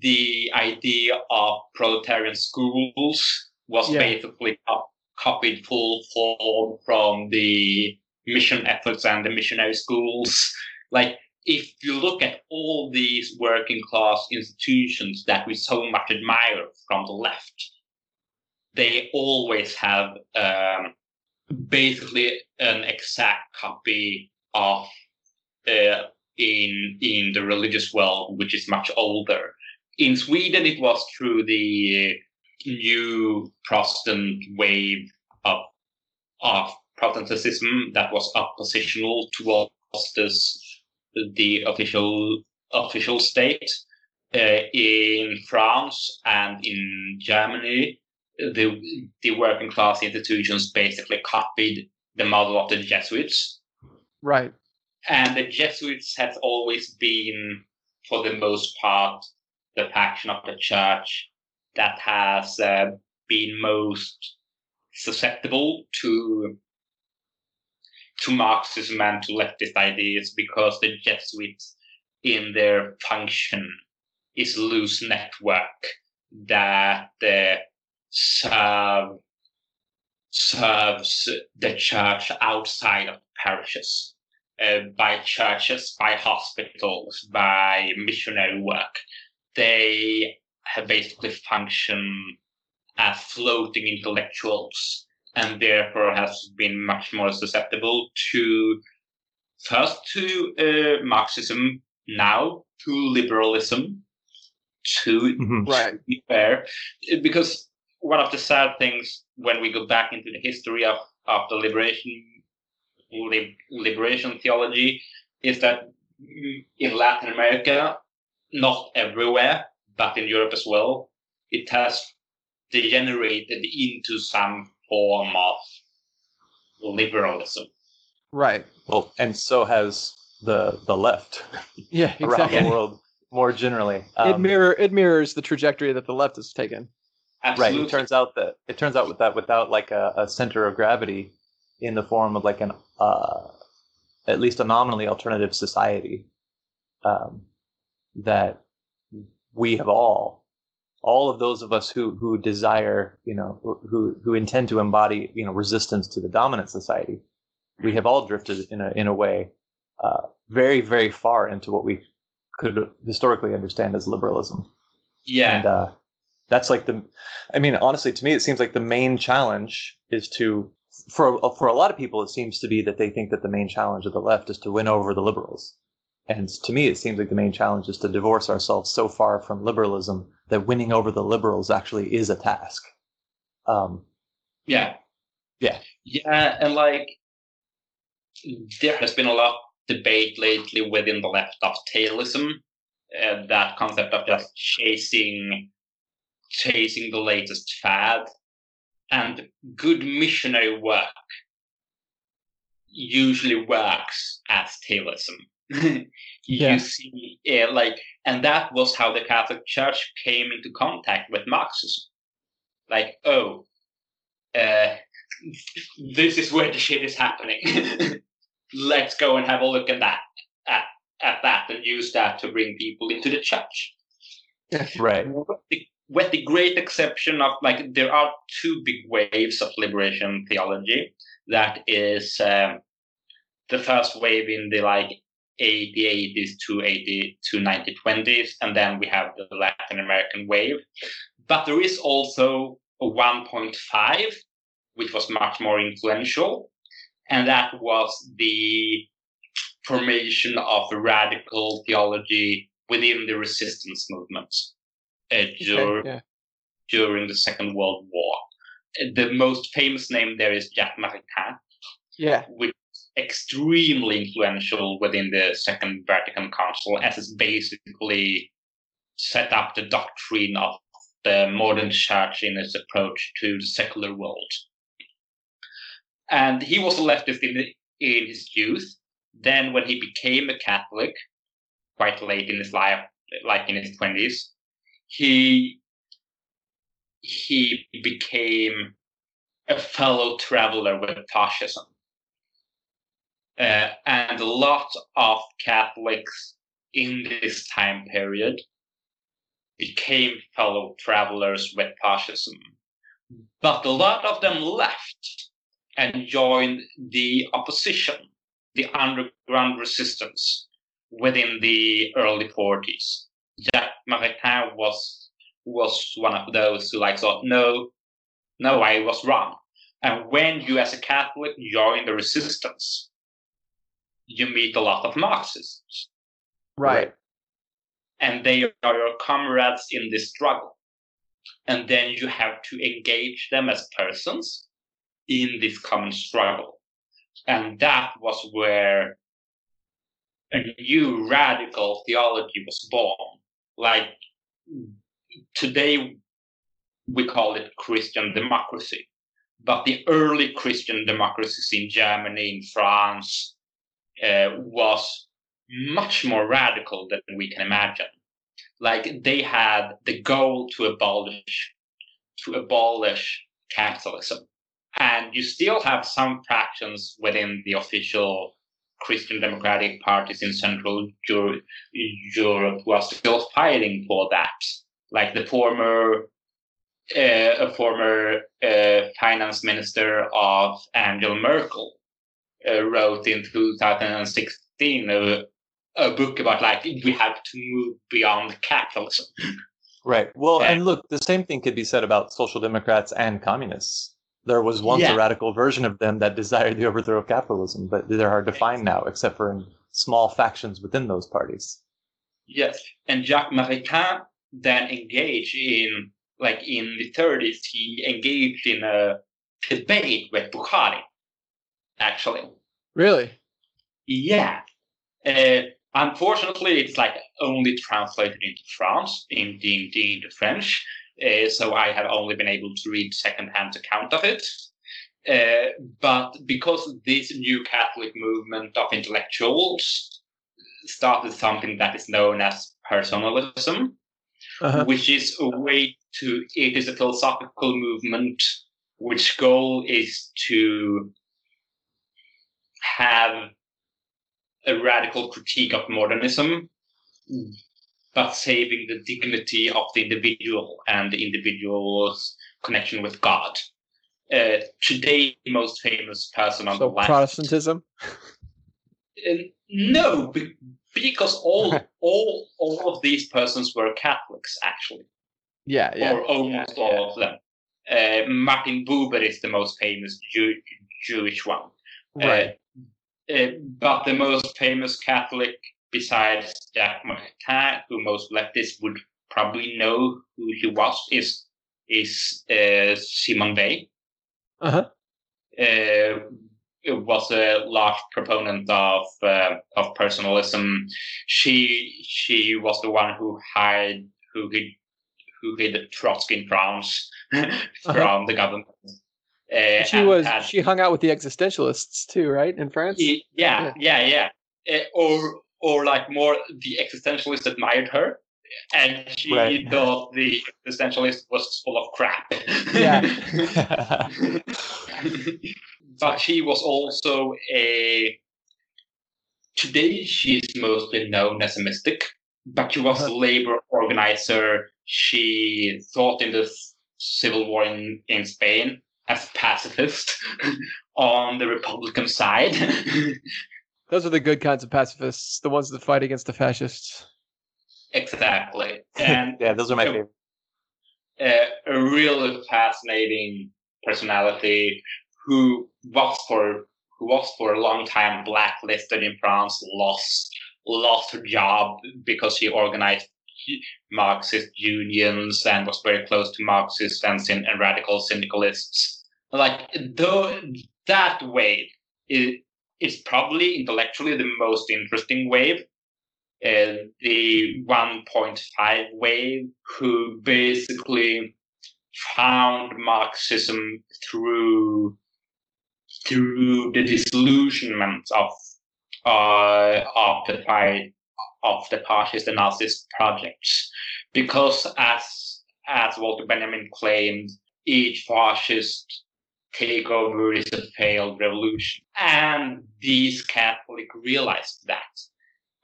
Speaker 3: the idea of proletarian schools was yeah. basically copied full form from the mission efforts and the missionary schools. Like if you look at all these working class institutions that we so much admire from the left, they always have um, basically an exact copy of uh, in in the religious world, which is much older. In Sweden, it was through the new Protestant wave of of Protestantism that was oppositional towards this the official official state. Uh, in France and in Germany, the the working class institutions basically copied the model of the Jesuits.
Speaker 1: Right.
Speaker 3: And the Jesuits has always been, for the most part, the faction of the church that has uh, been most susceptible to to Marxism and to leftist ideas because the Jesuits, in their function, is loose network that uh, serve, serves the church outside of parishes. Uh, by churches, by hospitals, by missionary work. They have basically functioned as floating intellectuals and therefore has been much more susceptible to first to uh, Marxism, now to liberalism, to
Speaker 2: Mhm.
Speaker 1: Right.
Speaker 3: be fair, because one of the sad things when we go back into the history of, of the liberation lib, liberation theology is that in Latin America, not everywhere, but in Europe as well, it has degenerated into some form of liberalism.
Speaker 1: Right.
Speaker 2: Well, and so has the the left
Speaker 1: Yeah. exactly.
Speaker 2: around the world more generally.
Speaker 1: it
Speaker 2: Um,
Speaker 1: mirror it mirrors the trajectory that the left has taken.
Speaker 3: Absolutely.
Speaker 2: Right. It turns out that it turns out that without like a, a center of gravity in the form of like an uh, at least a nominally alternative society um, that we have all all of those of us who who desire you know who who intend to embody you know resistance to the dominant society we have all drifted in a in a way uh, very very far into what we could historically understand as liberalism
Speaker 3: yeah.
Speaker 2: and uh, that's like the i mean honestly to me it seems like the main challenge is to for for a lot of people it seems to be that they think that the main challenge of the left is to win over the liberals and to me it seems like the main challenge is to divorce ourselves so far from liberalism that winning over the liberals actually is a task um,
Speaker 3: Yeah.
Speaker 2: Yeah.
Speaker 3: Yeah, and like there has been a lot of debate lately within the left of tailism, uh, that concept of just chasing chasing the latest fad. And good missionary work usually works as tailism.
Speaker 1: Yeah.
Speaker 3: You see, uh, like, and that was how the Catholic Church came into contact with Marxism. Like, oh, uh, this is where the shit is happening. Let's go and have a look at that, at, at that, and use that to bring people into the church.
Speaker 2: right
Speaker 3: the, with the great exception of like, there are two big waves of liberation theology. That is um, the first wave in the like 80 80s to 80 to 1920s, and then we have the Latin American wave. But there is also a 1.5, which was much more influential, and that was the formation of radical theology within the resistance movement uh, dur-
Speaker 1: yeah.
Speaker 3: during the Second World War. Uh, The most famous name there is Jacques Maritain,
Speaker 1: Yeah.
Speaker 3: which is extremely influential within the Second Vatican Council, as it's basically set up the doctrine of the modern church in its approach to the secular world. And he was a leftist in, the, in his youth. Then, when he became a Catholic, quite late in his life, like in his twenties, he he became a fellow traveler with fascism. Uh, and a lot of Catholics in this time period became fellow travelers with fascism. But a lot of them left and joined the opposition, the underground resistance, within the early 40s. Jacques Maritain was was one of those who like thought, no, no, I was wrong. And when you, as a Catholic, join the resistance, you meet a lot of Marxists.
Speaker 1: Right.
Speaker 3: And they are your comrades in this struggle. And then you have to engage them as persons in this common struggle. And that was where a new radical theology was born. Like today, we call it Christian democracy. But the early Christian democracies in Germany, in France, uh, was much more radical than we can imagine. Like they had the goal to abolish to abolish capitalism, and you still have some fractions within the official Christian democratic parties in Central Europe who are still fighting for that. Like the former uh, a former uh, finance minister of Angela Merkel uh, wrote in 2016 a, a book about like we have to move beyond capitalism.
Speaker 2: Right. Well, and look, the same thing could be said about social democrats and communists. There was once
Speaker 3: Yeah.
Speaker 2: a radical version of them that desired the overthrow of capitalism, but they're hard to find now, except for in small factions within those parties.
Speaker 3: Yes, and Jacques Maritain then engaged in, like in the 30s, he engaged in a debate with Bukhari, actually.
Speaker 1: Really?
Speaker 3: Yeah. Uh, unfortunately, it's like only translated into France, in, in, into French. Uh, so I have only been able to read secondhand account of it. Uh, but because this new Catholic movement of intellectuals started something that is known as personalism,
Speaker 1: Uh-huh.
Speaker 3: which is a way to, it is a philosophical movement which goal is to have a radical critique of modernism, but saving the dignity of the individual and the individual's connection with God. Uh, today, the most famous person on
Speaker 1: So
Speaker 3: the left.
Speaker 1: Protestantism?
Speaker 3: Uh, no, be- because all all all of these persons were Catholics, actually,
Speaker 1: Yeah, yeah.
Speaker 3: or almost
Speaker 1: yeah,
Speaker 3: all of them. Uh, Martin Buber is the most famous Jew- Jewish one.
Speaker 1: Right.
Speaker 3: Uh, uh, but the most famous Catholic, besides Jacques Maritain, who most leftists would probably know who he was, is is uh, Simone Weil.
Speaker 1: Uh-huh.
Speaker 3: Uh, was a large proponent of uh, of personalism. She she was the one who hired who hid who hid Trotsky in France from the government. Uh,
Speaker 1: She
Speaker 3: and
Speaker 1: was
Speaker 3: had-
Speaker 1: she hung out with the existentialists too, right? In France?
Speaker 3: Y- yeah, yeah, yeah. Uh, or or like more, the existentialists admired her, and she
Speaker 2: Right.
Speaker 3: thought the existentialist was full of crap.
Speaker 1: Yeah.
Speaker 3: but she was also a. Today, she is mostly known as a mystic, but she was a
Speaker 1: Uh-huh.
Speaker 3: labor organizer. She fought in the civil war in, in Spain as a pacifist on the Republican side.
Speaker 1: Those are the good kinds of pacifists, the ones that fight against the fascists.
Speaker 3: exactly. And
Speaker 2: yeah, those are my
Speaker 3: Yeah.
Speaker 2: favorite.
Speaker 3: uh, a really fascinating personality who was for who was for a long time blacklisted in France, lost lost her job because she organized Marxist unions and was very close to Marxists and, syn- and radical syndicalists. Like though that wave is is probably intellectually the most interesting wave. Uh, the 1.5 wave, who basically found Marxism through through the disillusionment of uh, of the of the fascist and Nazist projects, because as as Walter Benjamin claimed, each fascist takeover is a failed revolution, and these Catholics realized that,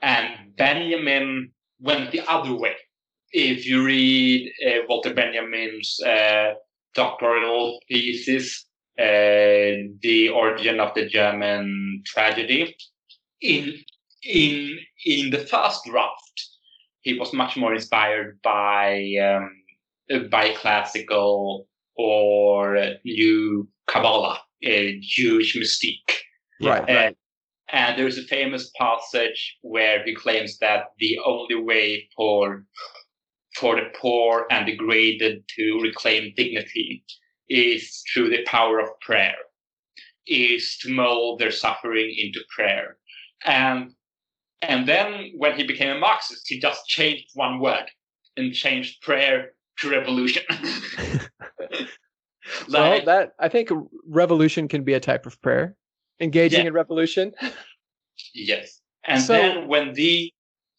Speaker 3: and Benjamin went the other way. If you read uh, Walter Benjamin's uh, doctoral thesis, uh, The Origin of the German Tragedy, in in in the first draft, he was much more inspired by um, by classical or new Kabbalah, uh, Jewish mystique.
Speaker 1: Right.
Speaker 3: And, and there's a famous passage where he claims that the only way for for the poor and degraded to reclaim dignity is through the power of prayer, is to mold their suffering into prayer. And and then when he became a Marxist, he just changed one word and changed prayer to revolution.
Speaker 1: well, that I think revolution can be a type of prayer. Engaging
Speaker 3: Yeah.
Speaker 1: in revolution.
Speaker 3: Yes, and
Speaker 1: So-
Speaker 3: then when the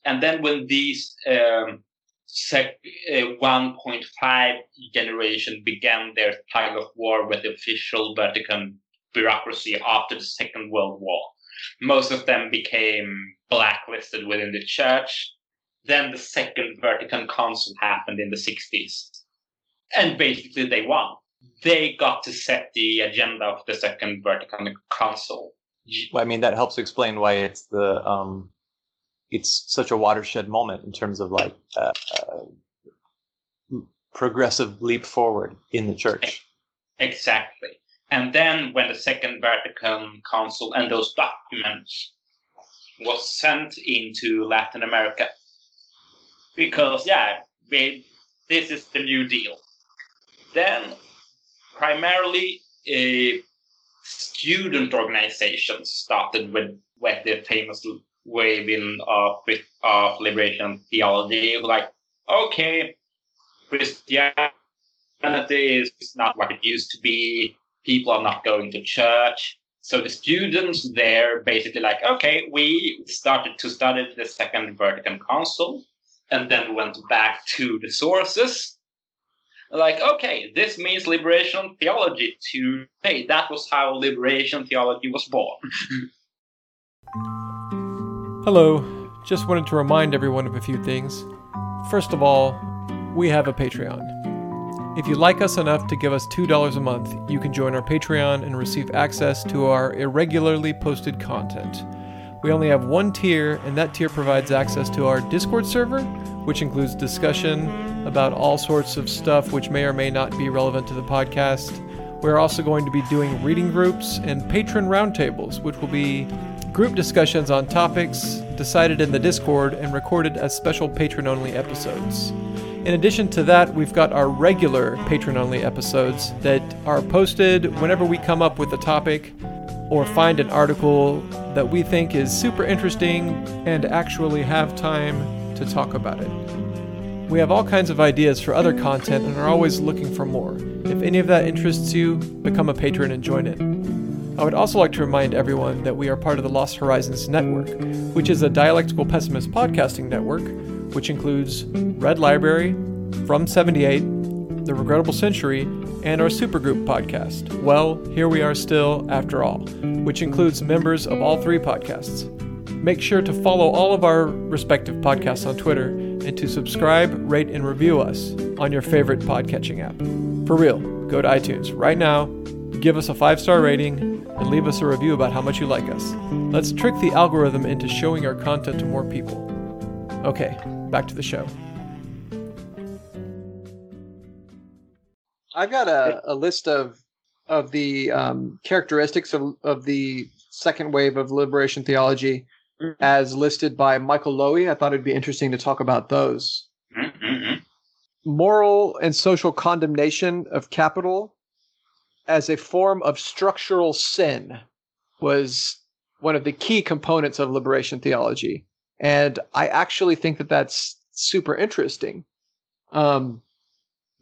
Speaker 3: and then when these um, sec, uh, 1.5 generation began their tug of war with the official Vatican bureaucracy after the Second World War, most of them became blacklisted within the church. Then the Second Vatican Council happened in the 60s, and basically they won. They got to set the agenda of the Second Vatican Council.
Speaker 2: Well, I mean, that helps explain why it's the um, it's such a watershed moment in terms of like uh, uh, progressive leap forward in the church.
Speaker 3: Exactly. And then when the Second Vatican Council and those documents was sent into Latin America, because yeah, we, this is the New Deal. Then primarily uh, student organizations started with, with the famous waving of, of liberation theology, like, okay, Christianity is not what it used to be. People are not going to church. So the students there basically like, okay, we started to study the Second Vatican Council and then went back to the sources. Like, okay, this means liberation theology to hey, that was how liberation theology was born.
Speaker 1: Hello. Just wanted to remind everyone of a few things. First of all, we have a Patreon. If you like us enough to give us $2 a month, you can join our Patreon and receive access to our irregularly posted content. We only have one tier, and that tier provides access to our Discord server, which includes discussion about all sorts of stuff which may or may not be relevant to the podcast. We're also going to be doing reading groups and patron roundtables, which will be group discussions on topics decided in the Discord and recorded as special patron only episodes. In addition to that, we've got our regular patron only episodes that are posted whenever we come up with a topic or find an article that we think is super interesting and actually have time to talk about it. We have all kinds of ideas for other content and are always looking for more. If any of that interests you, become a patron and join it. I would also like to remind everyone that we are part of the Lost Horizons Network, which is a dialectical pessimist podcasting network, which includes Red Library, From 78, The Regrettable Century, and our Supergroup podcast, Well, Here We Are Still, After All, which includes members of all three podcasts. Make sure to follow all of our respective podcasts on Twitter and to subscribe, rate, and review us on your favorite podcatching app. For real, go to iTunes right now, give us a five star rating, and leave us a review about how much you like us. Let's trick the algorithm into showing our content to more people. Okay, back to the show. I've got a, a list of of the um, characteristics of, of the second wave of liberation theology
Speaker 3: Mhm.
Speaker 1: as listed by Michael Lowy. I thought it'd be interesting to talk about those.
Speaker 3: Mhm.
Speaker 1: Moral and social condemnation of capital as a form of structural sin was one of the key components of liberation theology. And I actually think that that's super interesting. Um,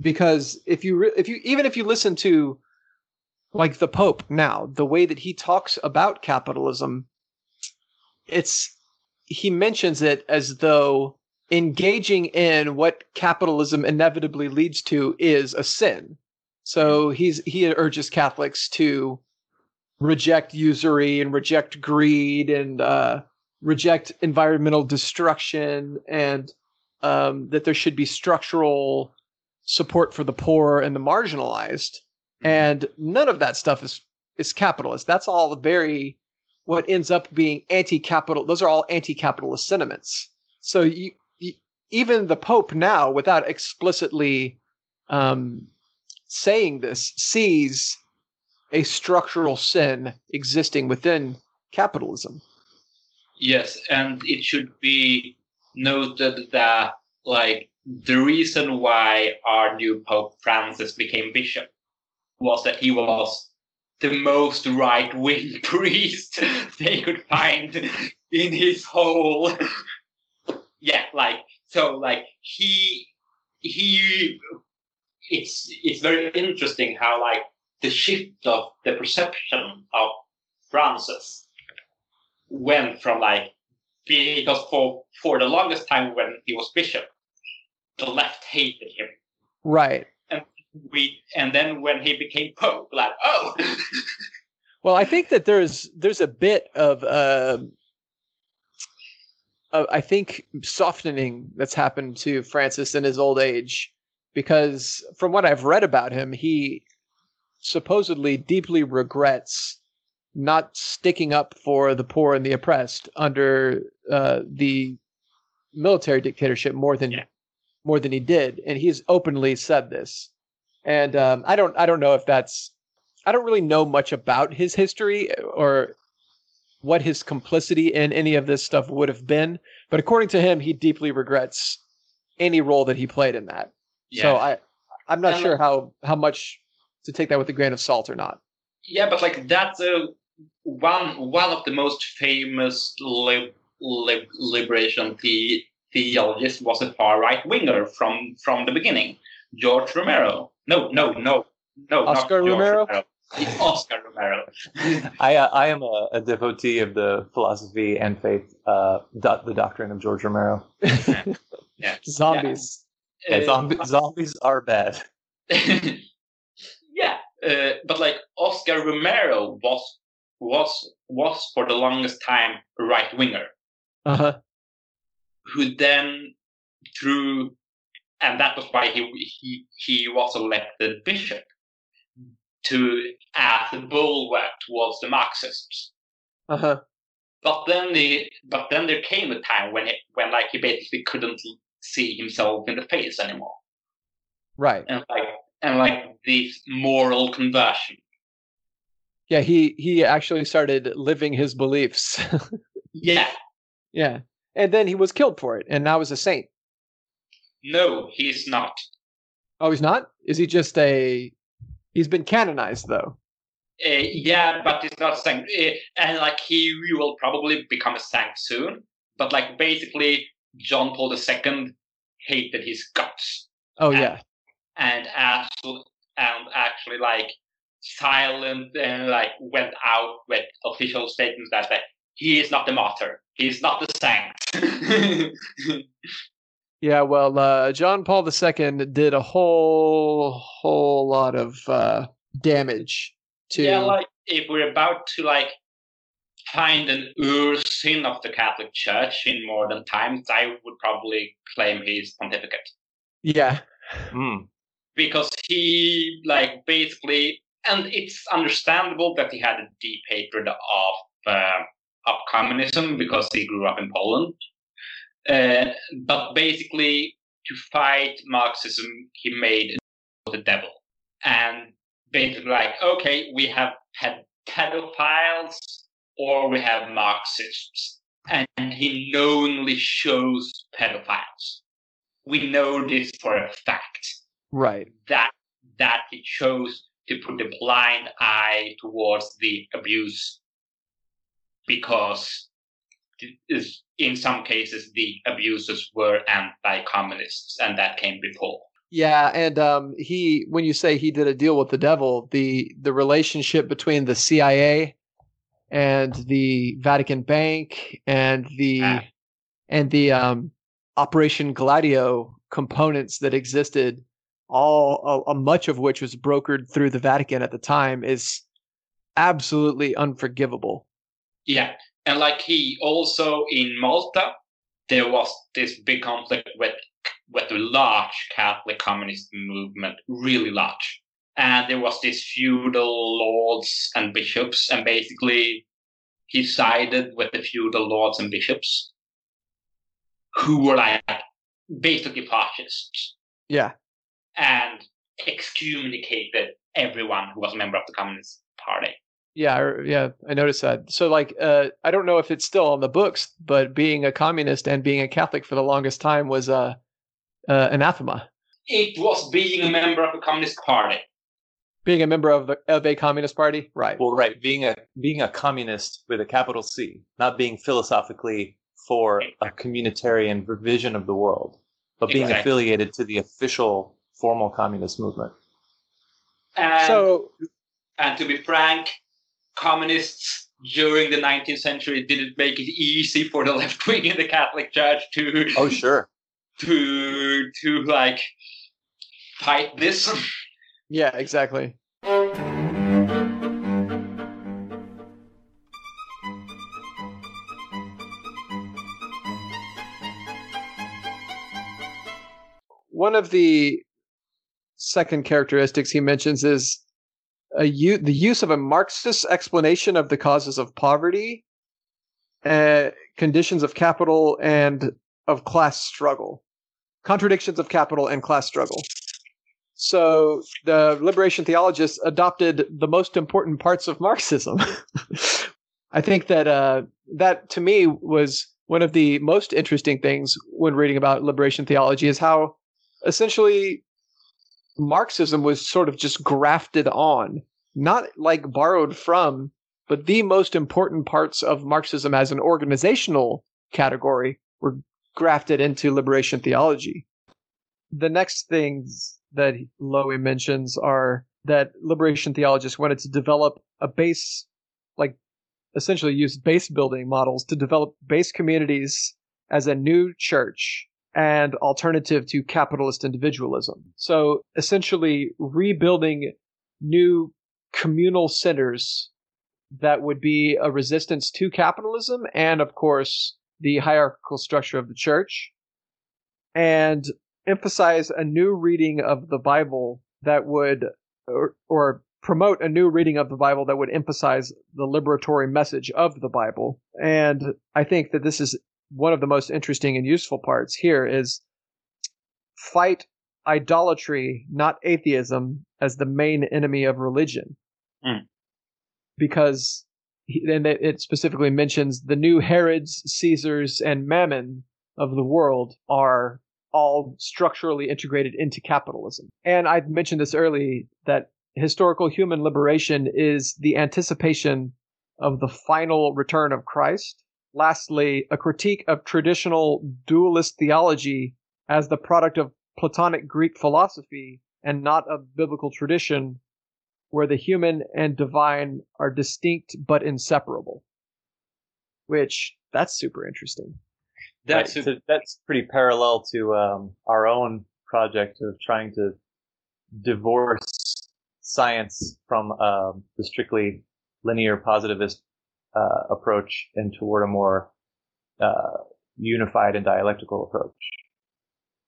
Speaker 1: because if you re- if you even if you listen to like the pope now the way that he talks about capitalism it's he mentions it as though engaging in what capitalism inevitably leads to is a sin. So he's he urges catholics to reject usury and reject greed and uh, reject environmental destruction and um, that there should be structural support for the poor and the marginalized. And none of that stuff is is capitalist. That's all very what ends up being anti-capital. Those are all anti-capitalist sentiments. So you, you, even the Pope now, without explicitly um, saying this, sees a structural sin existing within capitalism.
Speaker 3: Yes, and it should be noted that like the reason why our new Pope Francis became bishop was that he was the most right wing priest they could find in his whole yeah like so like he he it's it's very interesting how like the shift of the perception of Francis went from like because for for the longest time when he was bishop, the left hated him.
Speaker 1: Right.
Speaker 3: And we and then when he became pope, like oh.
Speaker 1: well, I think that there's there's a bit of uh, uh, I think softening that's happened to Francis in his old age, because from what I've read about him, he supposedly deeply regrets not sticking up for the poor and the oppressed under uh, the military dictatorship more than yeah. more than he did, and he's openly said this. And um, I don't I don't know if that's I don't really know much about his history or what his complicity in any of this stuff would have been, but according to him, he deeply regrets any role that he played in that. Yeah. So I I'm not and sure how how much to take that with a grain of salt or not.
Speaker 3: Yeah, but like that's a one one of the most famous lib, lib, liberation the, theologists was a far right winger from from the beginning, George Romero. No, no, no, no,
Speaker 1: Oscar Romero.
Speaker 3: Romero. Oscar Romero.
Speaker 2: I uh, I am a, a, devotee of the philosophy and faith, uh, do, the doctrine of George Romero.
Speaker 3: yeah. yeah.
Speaker 1: Zombies.
Speaker 2: Yeah. Uh, zombi- zombies are bad.
Speaker 3: yeah, uh, but like Oscar Romero was was was for the longest time a right winger,
Speaker 1: uh-huh.
Speaker 3: who then through, and that was why he he he was elected bishop to as a bulwark towards the Marxists.
Speaker 1: Uh-huh.
Speaker 3: But then the but then there came a time when it when like he basically couldn't see himself in the face anymore.
Speaker 1: Right.
Speaker 3: And like and like this moral conversion
Speaker 1: yeah, he he actually started living his beliefs.
Speaker 3: yeah.
Speaker 1: Yeah. And then he was killed for it and now is a saint.
Speaker 3: No, he's not.
Speaker 1: Oh, he's not? Is he just a He's been canonized though.
Speaker 3: Uh, yeah, but it's not saint. Uh, and like he will probably become a saint soon. But like basically, John Paul II hated his guts.
Speaker 1: Oh and, yeah.
Speaker 3: And actually, and actually, like silent and like went out with official statements that, that he is not the martyr, he is not the saint.
Speaker 1: yeah, well, uh, John Paul II did a whole whole lot of uh, damage to.
Speaker 3: Yeah, like if we're about to like find an ur sin of the Catholic Church in modern times, I would probably claim his pontificate.
Speaker 1: Yeah.
Speaker 2: Mm.
Speaker 3: Because he like basically and it's understandable that he had a deep hatred of uh, of communism because he grew up in Poland. Uh, but basically, to fight Marxism, he made the devil, and basically like, okay, we have had pedophiles or we have Marxists, and he knowingly shows pedophiles. We know this for a fact.
Speaker 1: Right.
Speaker 3: That that he chose to put a blind eye towards the abuse because in some cases the abusers were anti-communists and that came before
Speaker 1: yeah and um, he when you say he did a deal with the devil the the relationship between the cia and the vatican bank and the ah. and the um, operation gladio components that existed all a, a much of which was brokered through the Vatican at the time, is absolutely unforgivable.
Speaker 3: Yeah, and like he also in Malta, there was this big conflict with with the large Catholic communist movement, really large, and there was this feudal lords and bishops, and basically
Speaker 4: he sided with the feudal lords and bishops who were like basically fascists
Speaker 1: Yeah.
Speaker 4: and excommunicated everyone who was a member of the Communist Party.
Speaker 1: Yeah, I- yeah, I noticed that. So, like, uh, I don't know if it's still on the books, but being a communist and being a Catholic for the longest time was uh, uh, anathema.
Speaker 4: It was being a member of a Communist Party.
Speaker 1: Being a member of the of a communist party, right?
Speaker 2: Well, right, being a being a communist with a capital C, not being philosophically for a communitarian vision of the world, but being
Speaker 4: Exactly.
Speaker 2: affiliated to the official formal communist movement.
Speaker 4: And,
Speaker 1: so,
Speaker 4: and to be frank, communists during the 19th century didn't make it easy for the left wing in the Catholic Church to
Speaker 2: Oh, sure.
Speaker 4: to to like fight this.
Speaker 1: yeah, exactly. One of the second characteristics he mentions is the use of a Marxist explanation of the causes of poverty, uh, conditions of capital, and of class struggle. Contradictions of capital and class struggle. So the liberation theologists adopted the most important parts of Marxism. I think that uh, that to me was one of the most interesting things when reading about liberation theology is how essentially Marxism was sort of just grafted on, not like borrowed from, but the most important parts of Marxism as an organizational category were grafted into liberation theology. The next things that Lowy mentions are that liberation theologists wanted to develop a base, like essentially use base building models to develop base communities as a new church and alternative to capitalist individualism. So essentially rebuilding new communal centers that would be a resistance to capitalism and of course the hierarchical structure of the church and emphasize a new reading of the Bible that would or, or promote a new reading of the Bible that would emphasize the liberatory message of the Bible. And I think that this is one of the most interesting and useful parts here is fight idolatry, not atheism, as the main enemy of religion.
Speaker 4: Mm.
Speaker 1: Because and it it specifically mentions the new Herods, Caesars, and Mammon of the world are all structurally integrated into capitalism. And I mentioned this early that historical human liberation is the anticipation of the final return of Christ. Lastly, a critique of traditional dualist theology as the product of Platonic Greek philosophy and not of biblical tradition, where the human and divine are distinct but inseparable. Which, that's super interesting.
Speaker 4: That's
Speaker 2: Right, so that's pretty parallel to um, our own project of trying to divorce science from um, the strictly linear positivist uh, approach and toward a more uh, unified and dialectical approach.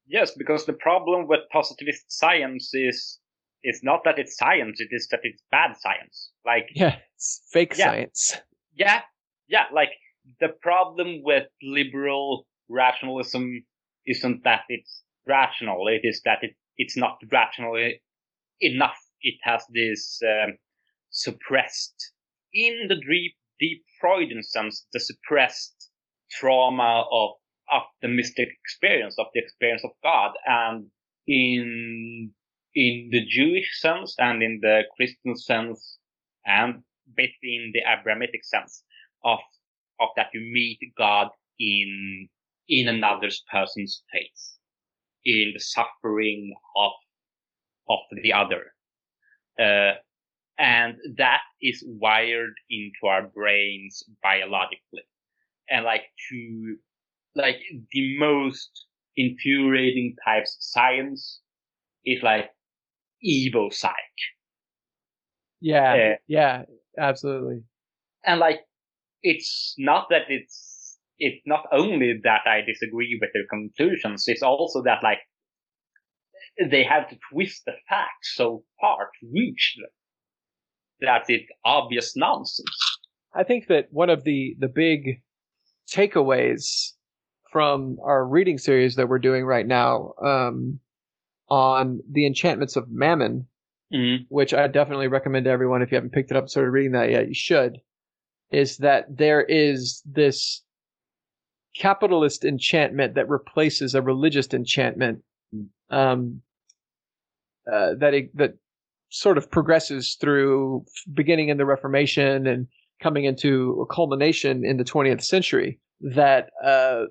Speaker 3: Yes, because the problem with positivist science is is not that it's science; it is that it's bad science. Like
Speaker 1: Yeah, it's fake
Speaker 3: Yeah.
Speaker 1: science.
Speaker 3: yeah, yeah, like the problem with liberal rationalism isn't that it's rational; it is that it it's not rational enough. It has this um, suppressed, in the deep deep Freudian sense, the suppressed trauma of of the mystic experience, of the experience of God, and in in the Jewish sense and in the Christian sense, and basically in the Abrahamic sense of of that you meet God in in another person's face, in the suffering of of the other, uh, and that is wired into our brains biologically, and like to like the most infuriating types of science is like evo psych.
Speaker 1: Yeah,
Speaker 3: Uh,
Speaker 1: yeah, absolutely.
Speaker 3: and like it's not that it's it's not only that I disagree with their conclusions, it's also that like they have to twist the facts so far to reach them that it's obvious nonsense.
Speaker 1: I think that one of the the big takeaways from our reading series that we're doing right now um, on the enchantments of Mammon,
Speaker 3: Mm.
Speaker 1: which I definitely recommend to everyone. If you haven't picked it up and started reading that yet, you should. Is that there is this capitalist enchantment that replaces a religious enchantment um, uh, that it, that sort of progresses through beginning in the Reformation and coming into a culmination in the 20th century. That uh,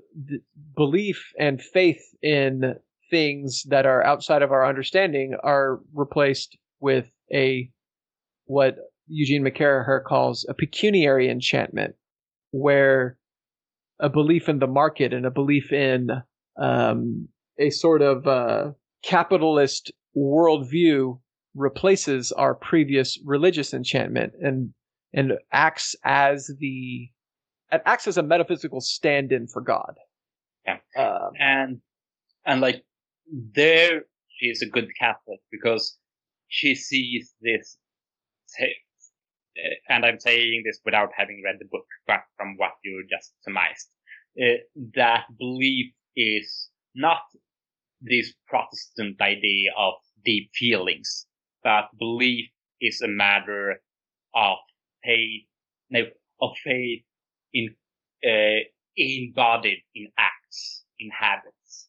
Speaker 1: belief and faith in things that are outside of our understanding are replaced with a what Eugene McCarraher calls a pecuniary enchantment, where a belief in the market and a belief in um, a sort of uh, capitalist worldview replaces our previous religious enchantment and and acts as the it acts as a metaphysical stand-in for God.
Speaker 3: Yeah.
Speaker 1: Um,
Speaker 3: and and like there she is a good Catholic because she sees this, and I'm saying this without having read the book, but from what you just surmised, uh, that belief is not this Protestant idea of deep feelings, but belief is a matter of faith, no, of faith in uh, embodied in acts, in habits.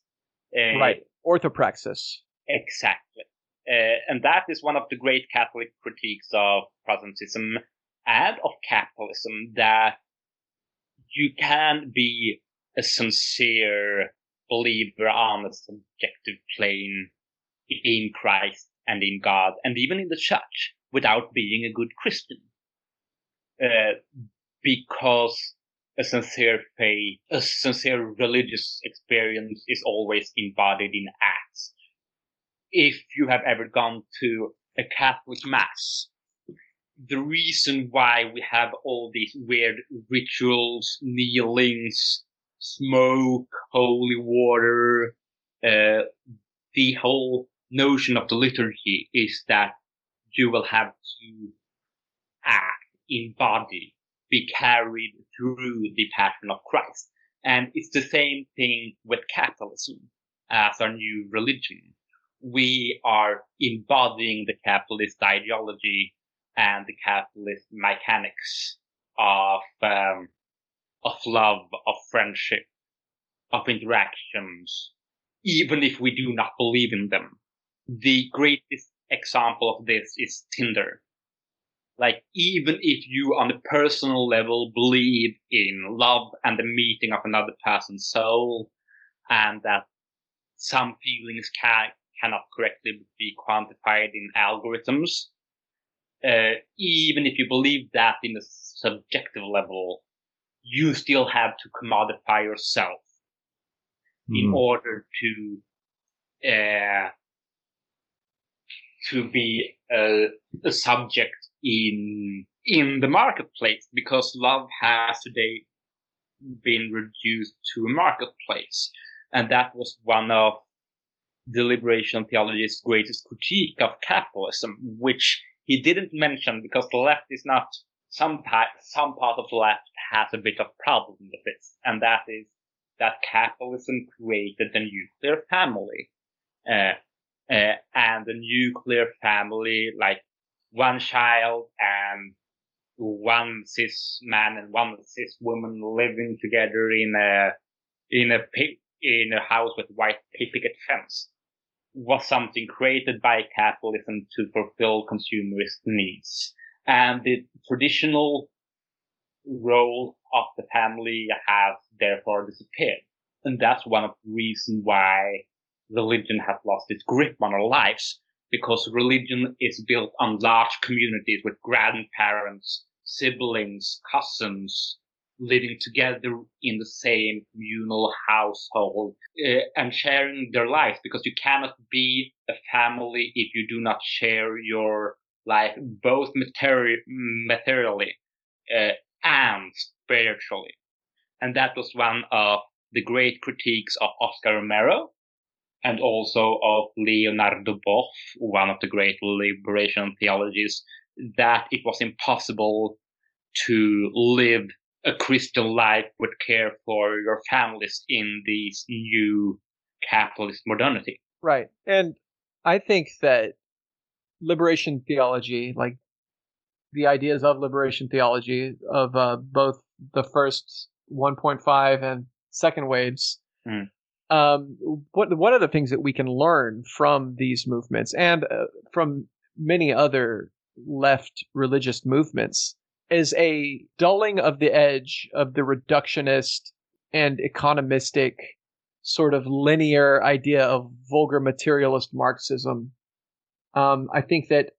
Speaker 3: Uh,
Speaker 1: right. Orthopraxis.
Speaker 3: Exactly. Uh, and that is one of the great Catholic critiques of Protestantism and of capitalism that you can be a sincere believer on a subjective plane in Christ and in God and even in the church without being a good Christian. Uh, because a sincere faith, a sincere religious experience is always embodied in acts. If you have ever gone to a Catholic mass, the reason why we have all these weird rituals, kneelings, smoke, holy water, uh, the whole notion of the liturgy is that you will have to act, embody, be carried through the passion of Christ. And it's the same thing with capitalism as our new religion. We are embodying the capitalist ideology and the capitalist mechanics of um, of love, of friendship, of interactions, even if we do not believe in them. The greatest example of this is Tinder. Like, even if you on a personal level believe in love and the meeting of another person's soul, and that some feelings can, cannot correctly be quantified in algorithms, uh, even if you believe that in a subjective level, you still have to commodify yourself in
Speaker 2: Mm.
Speaker 3: order to uh, to be a, a subject in in the marketplace because love has today been reduced to a marketplace. And that was one of the liberation theology's greatest critique of capitalism which he didn't mention because the left is not some part, some part of the left has a bit of problem with this. And that is that capitalism created the nuclear family uh, uh, and the nuclear family, like one child and one cis man and one cis woman living together in a in a in a house with white picket fence, was something created by capitalism to fulfill consumerist needs. And the traditional role of the family has therefore disappeared. And that's one of the reasons why religion has lost its grip on our lives because religion is built on large communities with grandparents, siblings, cousins living together in the same communal household uh, and sharing their lives because you cannot be a family if you do not share your life both materi- materially uh, and spiritually. And that was one of the great critiques of Oscar Romero and also of Leonardo Boff, one of the great liberation theologists, that it was impossible to live a Christian life with care for your families in this new capitalist modernity.
Speaker 1: Right. And I think that liberation theology, like the ideas of liberation theology of uh, both the first 1.5 and second waves,
Speaker 3: Mm.
Speaker 1: Um, what, one of the things that we can learn from these movements and uh, from many other left religious movements is a dulling of the edge of the reductionist and economistic sort of linear idea of vulgar materialist Marxism. Um, I think that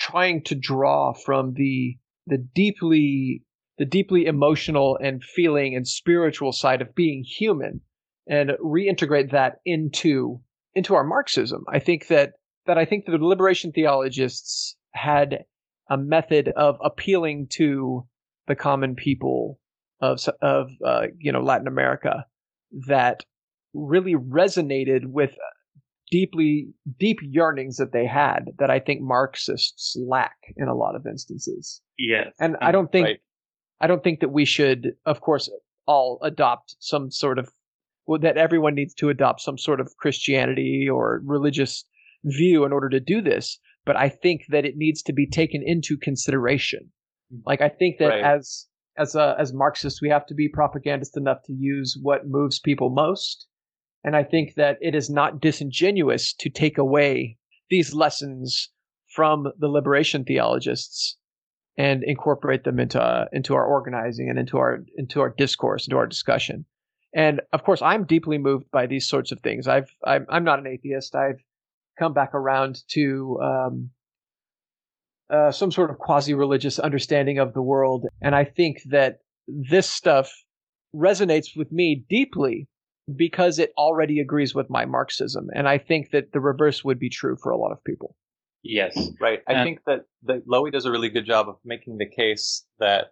Speaker 1: trying to draw from the the deeply the deeply emotional and feeling and spiritual side of being human and reintegrate that into into our Marxism. I think that that I think that the liberation theologists had a method of appealing to the common people of of uh, you know Latin America that really resonated with deeply deep yearnings that they had that I think Marxists lack in a lot of instances.
Speaker 3: Yes.
Speaker 1: And I don't think
Speaker 2: Right.
Speaker 1: I don't think that we should, of course, all adopt some sort of that everyone needs to adopt some sort of Christianity or religious view in order to do this. But I think that it needs to be taken into consideration. Like I think that
Speaker 2: Right.
Speaker 1: as as a, as Marxists, we have to be propagandist enough to use what moves people most. And I think that it is not disingenuous to take away these lessons from the liberation theologists and incorporate them into uh, into our organizing and into our into our discourse, into our discussion. And of course, I'm deeply moved by these sorts of things. I've I'm, I'm not an atheist. I've come back around to um, uh, some sort of quasi-religious understanding of the world, and I think that this stuff resonates with me deeply because it already agrees with my Marxism, and I think that the reverse would be true for a lot of people.
Speaker 3: Yes.
Speaker 2: Right. I
Speaker 3: And-
Speaker 2: think that, that Lowy does a really good job of making the case that,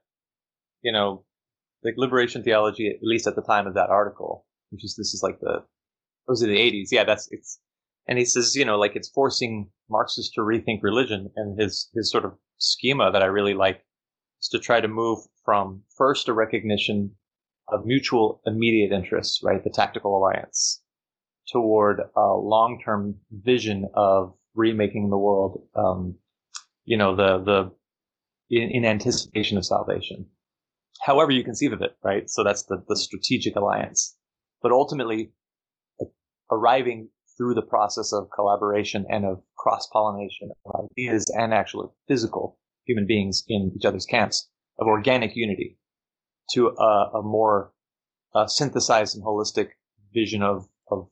Speaker 2: you know, like liberation theology, at least at the time of that article, which is this is like the those are the eighties. Yeah, that's it's and he says, you know, like it's forcing Marxists to rethink religion and his his sort of schema that I really like is to try to move from first a recognition of mutual immediate interests, right? The tactical alliance toward a long-term vision of remaking the world, um, you know, the, the, in, in anticipation of salvation. However you conceive of it, right? So that's the, the strategic alliance. But ultimately, arriving through the process of collaboration and of cross-pollination of ideas and actual physical human beings in each other's camps of organic unity to a, a more synthesized and holistic vision of, of,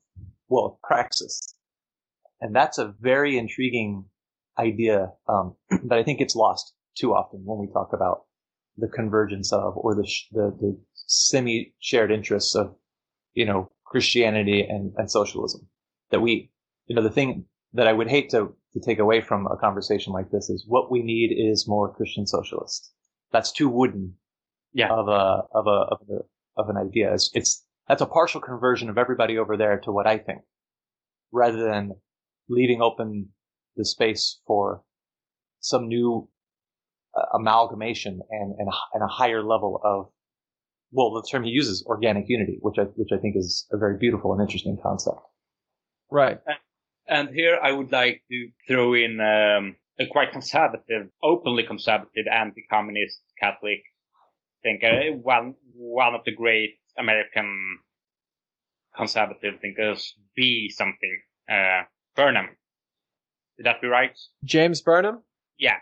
Speaker 2: well, praxis. And that's a very intriguing idea um, that I think gets lost too often when we talk about the convergence of or the, the, the semi shared interests of, you know, Christianity and, and socialism. That we, you know, the thing that I would hate to, to take away from a conversation like this is what we need is more Christian socialists. That's too wooden
Speaker 3: Yeah.
Speaker 2: of a, of a, of a, of an idea. It's, it's, that's a partial conversion of everybody over there to what I think rather than leaving open the space for some new amalgamation and, and, a, and a higher level of, well, the term he uses, organic unity, which I, which I think is a very beautiful and interesting concept.
Speaker 1: Right.
Speaker 3: And here I would like to throw in um, a quite conservative, openly conservative, anti-communist Catholic thinker. One one of the great American conservative thinkers, B something, uh, Burnham. Did that be right?
Speaker 1: James Burnham?
Speaker 3: Yeah.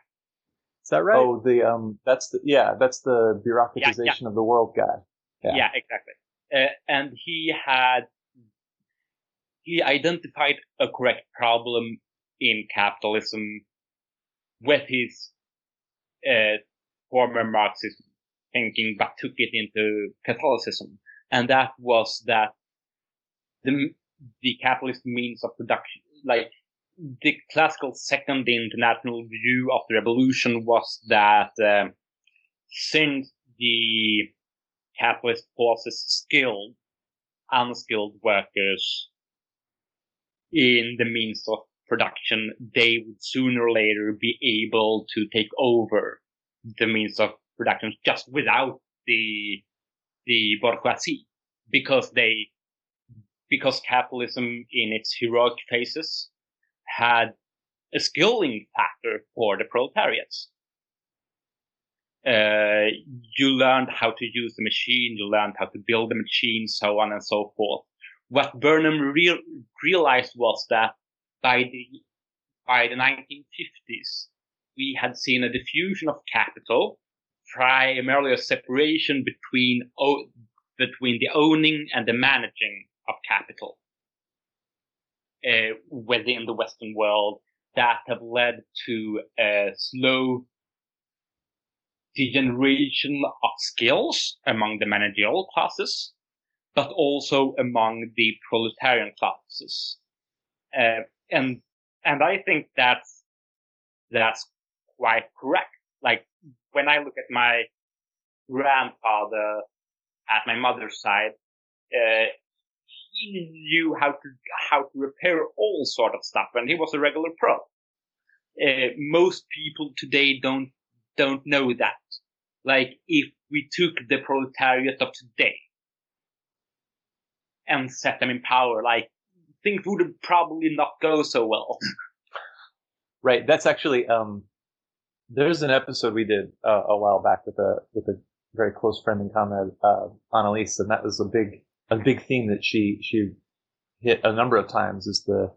Speaker 1: Is that right?
Speaker 2: Oh, the, um, that's the, yeah, that's the bureaucratization of the world guy. Yeah.
Speaker 3: Yeah, exactly. Uh, and he had he identified a correct problem in capitalism with his uh, former Marxist thinking, but took it into Catholicism, and that was that the the capitalist means of production, like the classical second international view of the revolution, was that um, since the capitalist forces skilled, unskilled workers in the means of production, they would sooner or later be able to take over the means of production just without the the bourgeoisie because they because capitalism in its heroic phases had a skilling factor for the proletariats. Uh, you learned how to use the machine, you learned how to build the machine, so on and so forth. What Burnham real, realized was that by the by the 1950s, we had seen a diffusion of capital, primarily a separation between between the owning and the managing of capital uh, within the Western world that have led to a slow degeneration of skills among the managerial classes, but also among the proletarian classes. Uh, and and I think that's that's quite correct. Like when I look at my grandfather at my mother's side, uh, he knew how to how to repair all sort of stuff, and he was a regular pro. Uh, most people today don't don't know that. Like if we took the proletariat of today and set them in power, like things would probably not go so well.
Speaker 2: right. That's actually um. There's an episode we did uh, a while back with a with a very close friend and comrade, uh, Annalise, and that was a big a big theme that she she hit a number of times is the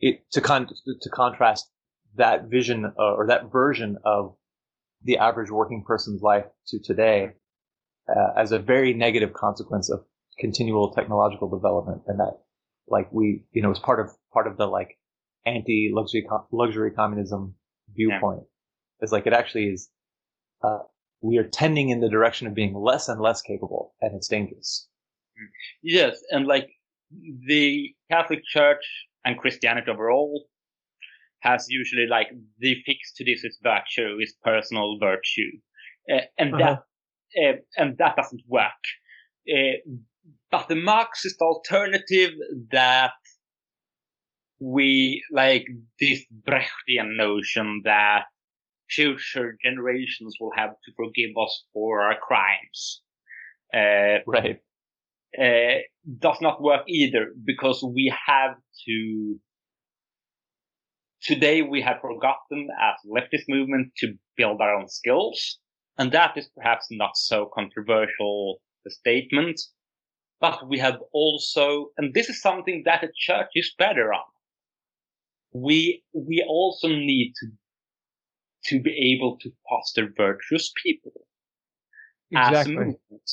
Speaker 2: it to con to contrast that vision uh, or that version of the average working person's life to today uh, as a very negative consequence of continual technological development and that like we you know it's part of part of the like anti luxury luxury communism viewpoint yeah. it's like it actually is uh, we are tending in the direction of being less and less capable and it's dangerous
Speaker 3: Yes, and like the Catholic Church and Christianity overall has usually like the fix to this is virtue is personal virtue, uh, and uh-huh. that uh, and that doesn't work. Uh, but the Marxist alternative that we like this Brechtian notion that future generations will have to forgive us for our crimes.
Speaker 2: Uh, right
Speaker 3: uh, does not work either because we have to today we have forgotten as leftist movement to build our own skills. And that is perhaps not so controversial a statement. But we have also and this is something that the church is better on. We we also need to to be able to foster virtuous people. Exactly. as a movement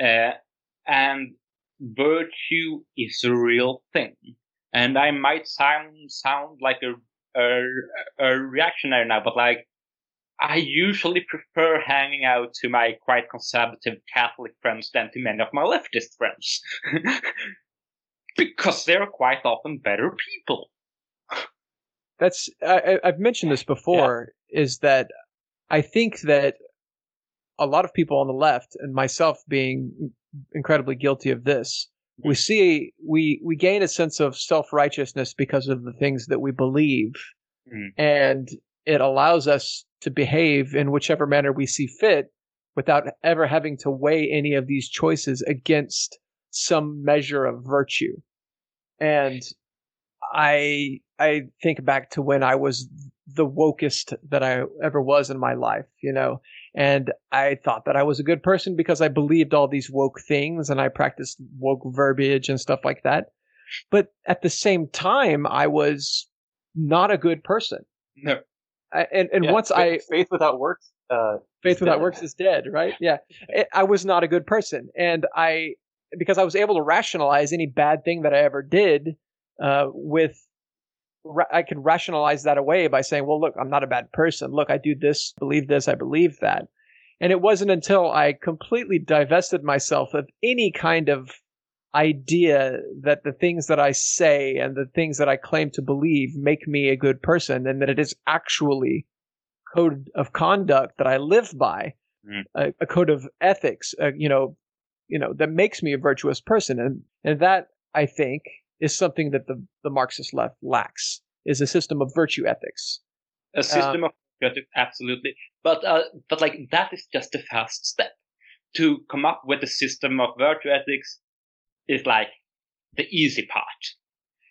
Speaker 3: uh, and virtue is a real thing. And I might sound sound like a, a, a reactionary now, but like I usually prefer hanging out to my quite conservative Catholic friends than to many of my leftist friends. because they're quite often better people.
Speaker 1: That's I, have mentioned this before. Yeah. Is that I think that a lot of people on the left, and myself being incredibly guilty of this. We see we we gain a sense of self righteousness because of the things that we believe, mm. and it allows us to behave in whichever manner we see fit, without ever having to weigh any of these choices against some measure of virtue. And I I think back to when I was the wokest that I ever was in my life, you know, and I thought that I was a good person because I believed all these woke things and I practiced woke verbiage and stuff like that. But at the same time, I was not a good person.
Speaker 2: No.
Speaker 1: I, and and yeah, once
Speaker 2: faith,
Speaker 1: I
Speaker 2: faith without works, uh,
Speaker 1: faith without dead. works is dead, right? Yeah, I was not a good person, and I because I was able to rationalize any bad thing that I ever did uh, with I could rationalize that away by saying, well, look, I'm not a bad person. Look, I do this, believe this, I believe that. And it wasn't until I completely divested myself of any kind of idea that the things that I say and the things that I claim to believe make me a good person and that it is actually code of conduct that I live by, mm. a, a, code of ethics, uh, you know, you know, that makes me a virtuous person. And, and that I think is something that the, the Marxist left lacks is a system of virtue ethics.
Speaker 3: A system uh, of virtue, absolutely. But uh, but like that is just the first step. To come up with a system of virtue ethics is like the easy part.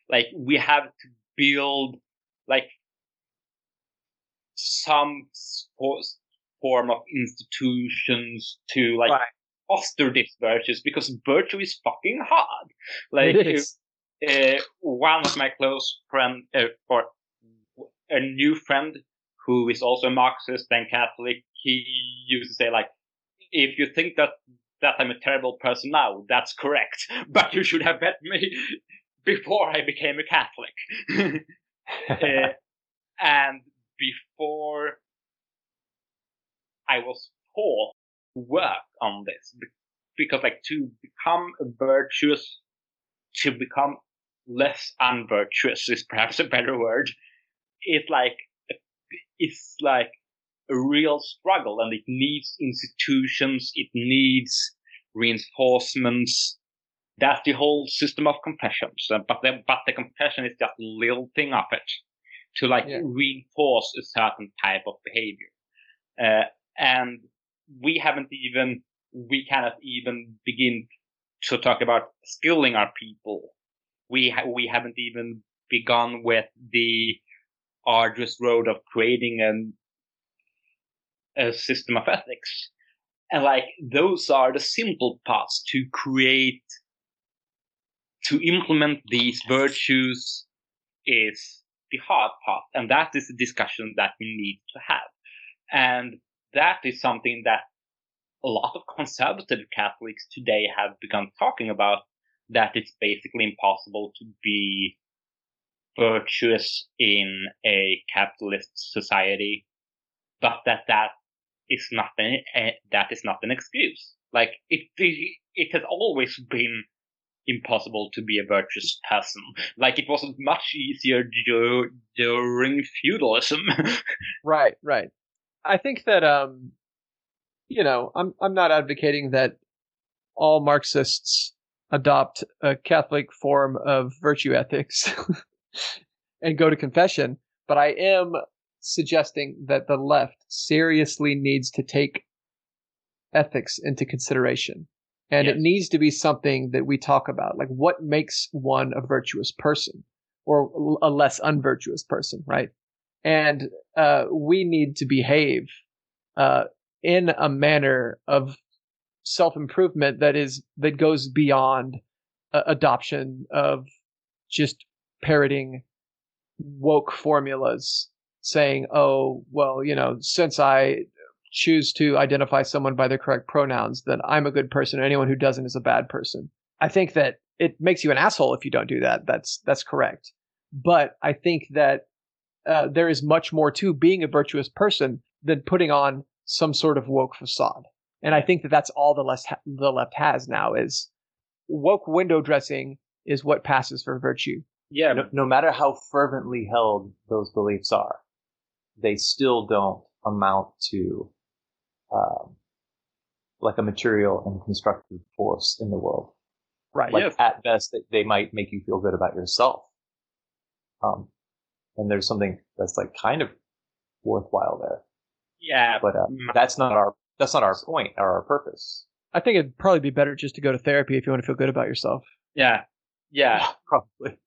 Speaker 3: Like we have to build like some form of institutions to like right. foster these virtues because virtue is fucking hard. Like uh, one of my close friend uh, or a new friend who is also Marxist and Catholic, he used to say like, if you think that that I'm a terrible person now, that's correct. But you should have met me before I became a Catholic. uh, and before I was taught to work on this, because like to become virtuous, to become less unvirtuous is perhaps a better word. It's like it's like a real struggle, and it needs institutions, it needs reinforcements. That's the whole system of confessions, but the, but the confession is just a little thing of it to like yeah. reinforce a certain type of behavior. Uh, and we haven't even, we cannot even begin to talk about skilling our people. We, ha- we haven't even begun with the arduous road of creating an, a system of ethics. And like, those are the simple parts to create, to implement these virtues is the hard part. And that is a discussion that we need to have. And that is something that a lot of conservative Catholics today have begun talking about, that it's basically impossible to be virtuous in a capitalist society, but that that is not an, uh, that is not an excuse. Like it, it has always been impossible to be a virtuous person. Like it wasn't much easier during feudalism.
Speaker 1: right, right. I think that um, you know, I'm I'm not advocating that all Marxists adopt a Catholic form of virtue ethics and go to confession, but I am suggesting that the left seriously needs to take ethics into consideration and yes. it needs to be something that we talk about. Like what makes one a virtuous person or a less unvirtuous person, right? And uh, we need to behave uh, in a manner of self improvement that is that goes beyond uh, adoption of just parroting woke formulas saying oh well you know since i choose to identify someone by their correct pronouns, then I'm a good person. And anyone who doesn't is a bad person. I think that it makes you an asshole if you don't do that. That's that's correct. But I think that uh, there is much more to being a virtuous person than putting on some sort of woke facade. And I think that that's all the left ha- the left has now is woke window dressing is what passes for virtue.
Speaker 2: Yeah. No, no matter how fervently held those beliefs are, they still don't amount to um, like a material and constructive force in the world.
Speaker 1: Right.
Speaker 2: Like yeah. at best, they, they might make you feel good about yourself. Um, and there's something that's like kind of worthwhile there.
Speaker 3: Yeah.
Speaker 2: But uh, that's not our that's not our point or our purpose.
Speaker 1: I think it'd probably be better just to go to therapy if you want to feel good about yourself.
Speaker 3: Yeah. Yeah.
Speaker 2: probably.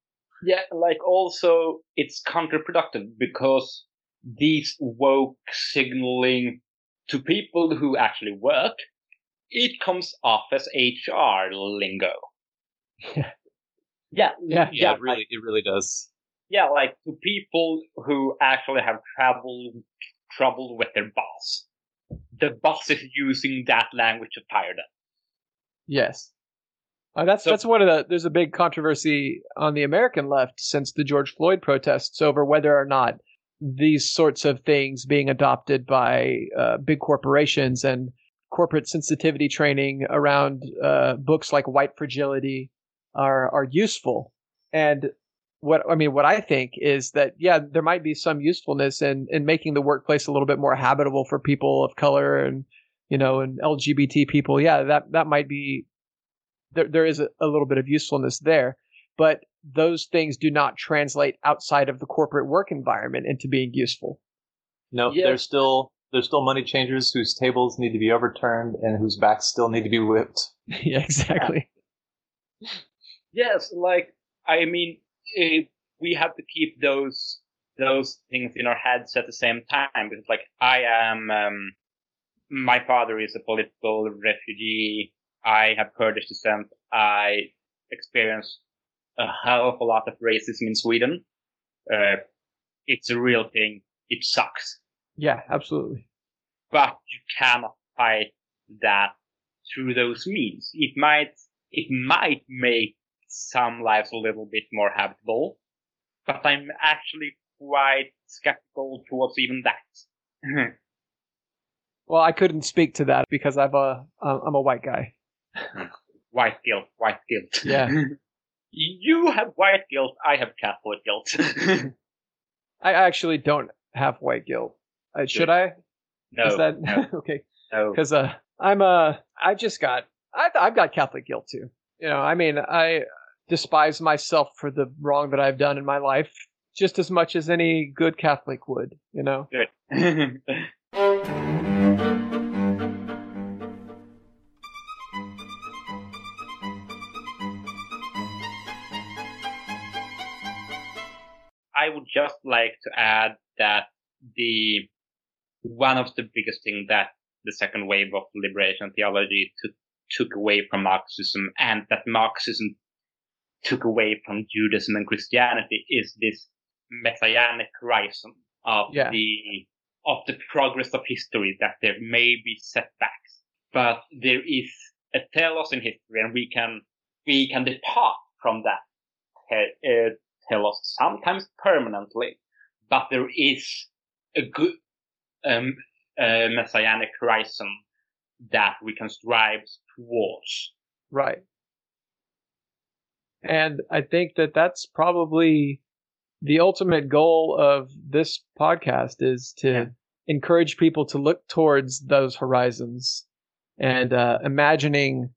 Speaker 3: Yeah, like also it's counterproductive because these woke signaling to people who actually work, it comes off as HR lingo.
Speaker 1: Yeah.
Speaker 3: Yeah.
Speaker 2: Yeah. Yeah. It really, it really does.
Speaker 3: Yeah. Like to people who actually have trouble, trouble with their boss. The boss is using that language to fire them.
Speaker 1: Yes. Uh, that's so, that's one of the. There's a big controversy on the American left since the George Floyd protests over whether or not these sorts of things being adopted by uh, big corporations and corporate sensitivity training around uh, books like White Fragility are are useful. And what I mean, what I think is that yeah, there might be some usefulness in in making the workplace a little bit more habitable for people of color and you know and LGBT people. Yeah, that that might be there. There is a, a little bit of usefulness there, but those things do not translate outside of the corporate work environment into being useful.
Speaker 2: No,
Speaker 3: Yeah.
Speaker 2: there's still there's still money changers whose tables need to be overturned and whose backs still need to be whipped.
Speaker 1: yeah, exactly.
Speaker 3: Yes, like I mean, eh, we have to keep those those things in our heads at the same time because, like, I am. Um, my father is a political refugee. I have Kurdish descent. I experienced a hell of a lot of racism in Sweden. Uh, it's a real thing. It sucks,
Speaker 1: Yeah, absolutely.
Speaker 3: but you cannot fight that through those means. It might it might make some lives a little bit more habitable, but I'm actually quite skeptical towards even that.
Speaker 1: Well, I couldn't speak to that because I've a I'm a white guy.
Speaker 3: white guilt, white guilt.
Speaker 1: Yeah.
Speaker 3: you have white guilt, I have Catholic guilt.
Speaker 1: I actually don't have white guilt. Uh, should I?
Speaker 3: no,
Speaker 1: Is that
Speaker 3: no,
Speaker 1: okay?
Speaker 3: no.
Speaker 1: Because uh, I'm uh, I just got I I've got Catholic guilt too. You know, I mean, I despise myself for the wrong that I've done in my life just as much as any good Catholic would. You know.
Speaker 3: Good. I would just like to add that the one of the biggest thing that the second wave of liberation theology took took away from Marxism and that Marxism took away from Judaism and Christianity is this messianic horizon of
Speaker 1: Yeah.
Speaker 3: the of the progress of history that there may be setbacks, but there is a telos in history, and we can we can depart from that te- uh, telos sometimes permanently, but there is a good um, uh, messianic horizon that we can strive towards.
Speaker 1: Right. And I think that that's probably the ultimate goal of this podcast is to
Speaker 3: Yeah.
Speaker 1: encourage people to look towards those horizons and uh, imagining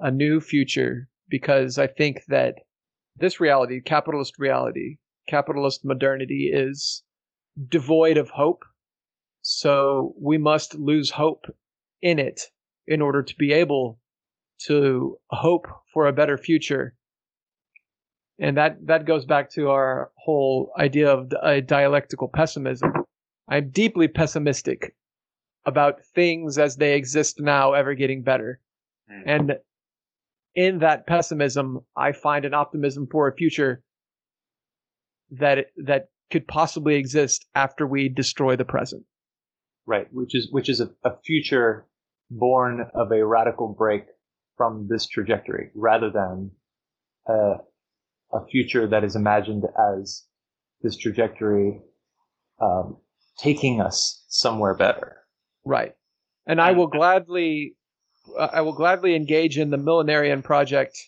Speaker 1: a new future because I think that this reality, capitalist reality, capitalist modernity is devoid of hope. So we must lose hope in it in order to be able to hope for a better future. And that, that goes back to our whole idea of uh, dialectical pessimism. I'm deeply pessimistic about things as they exist now ever getting better.
Speaker 3: Mm.
Speaker 1: And in that pessimism, I find an optimism for a future that that could possibly exist after we destroy the present.
Speaker 2: Right, which is which is a, a future born of a radical break from this trajectory, rather than a, a future that is imagined as this trajectory um, taking us somewhere better.
Speaker 1: Right. And I will gladly uh, I will gladly engage in the millenarian project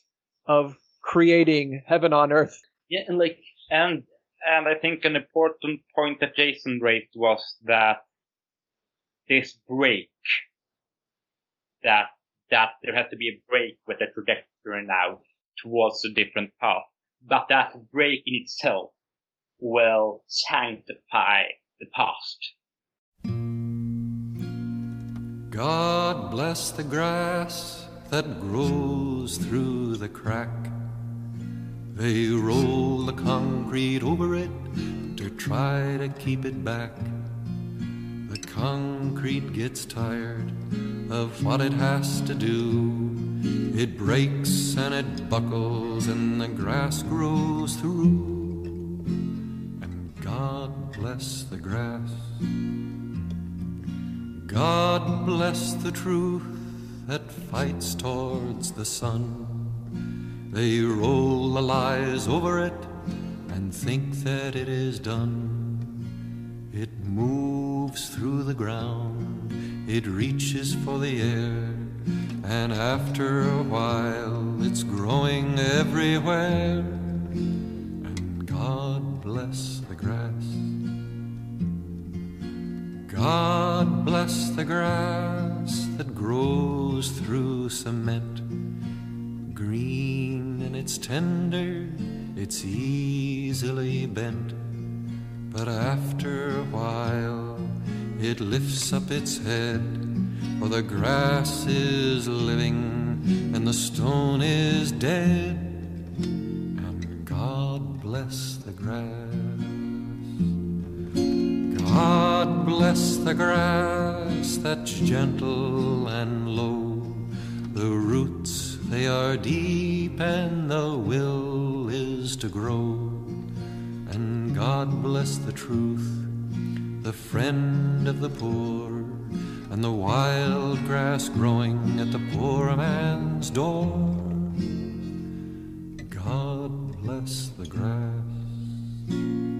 Speaker 1: of creating heaven on earth.
Speaker 3: Yeah, and like, and and I think an important point that Jason raised was that this break, that that there has to be a break with the trajectory now towards a different path, but that break in itself will sanctify the past.
Speaker 5: God bless the grass that grows through the crack. They roll the concrete over it to try to keep it back. The concrete gets tired of what it has to do. It breaks and it buckles, and the grass grows through. And God bless the grass. God bless the truth that fights towards the sun. They roll the lies over it and think that it is done. It moves through the ground, it reaches for the air, and after a while it's growing everywhere. And God bless the grass. God bless the grass that grows through cement. Green and it's tender, it's easily bent. But after a while, it lifts up its head, for the grass is living and the stone is dead. And God bless the grass. God bless the grass that's gentle and low. The roots, they are deep, and the will is to grow. And God bless the truth, the friend of the poor, and the wild grass growing at the poor man's door. God bless the grass.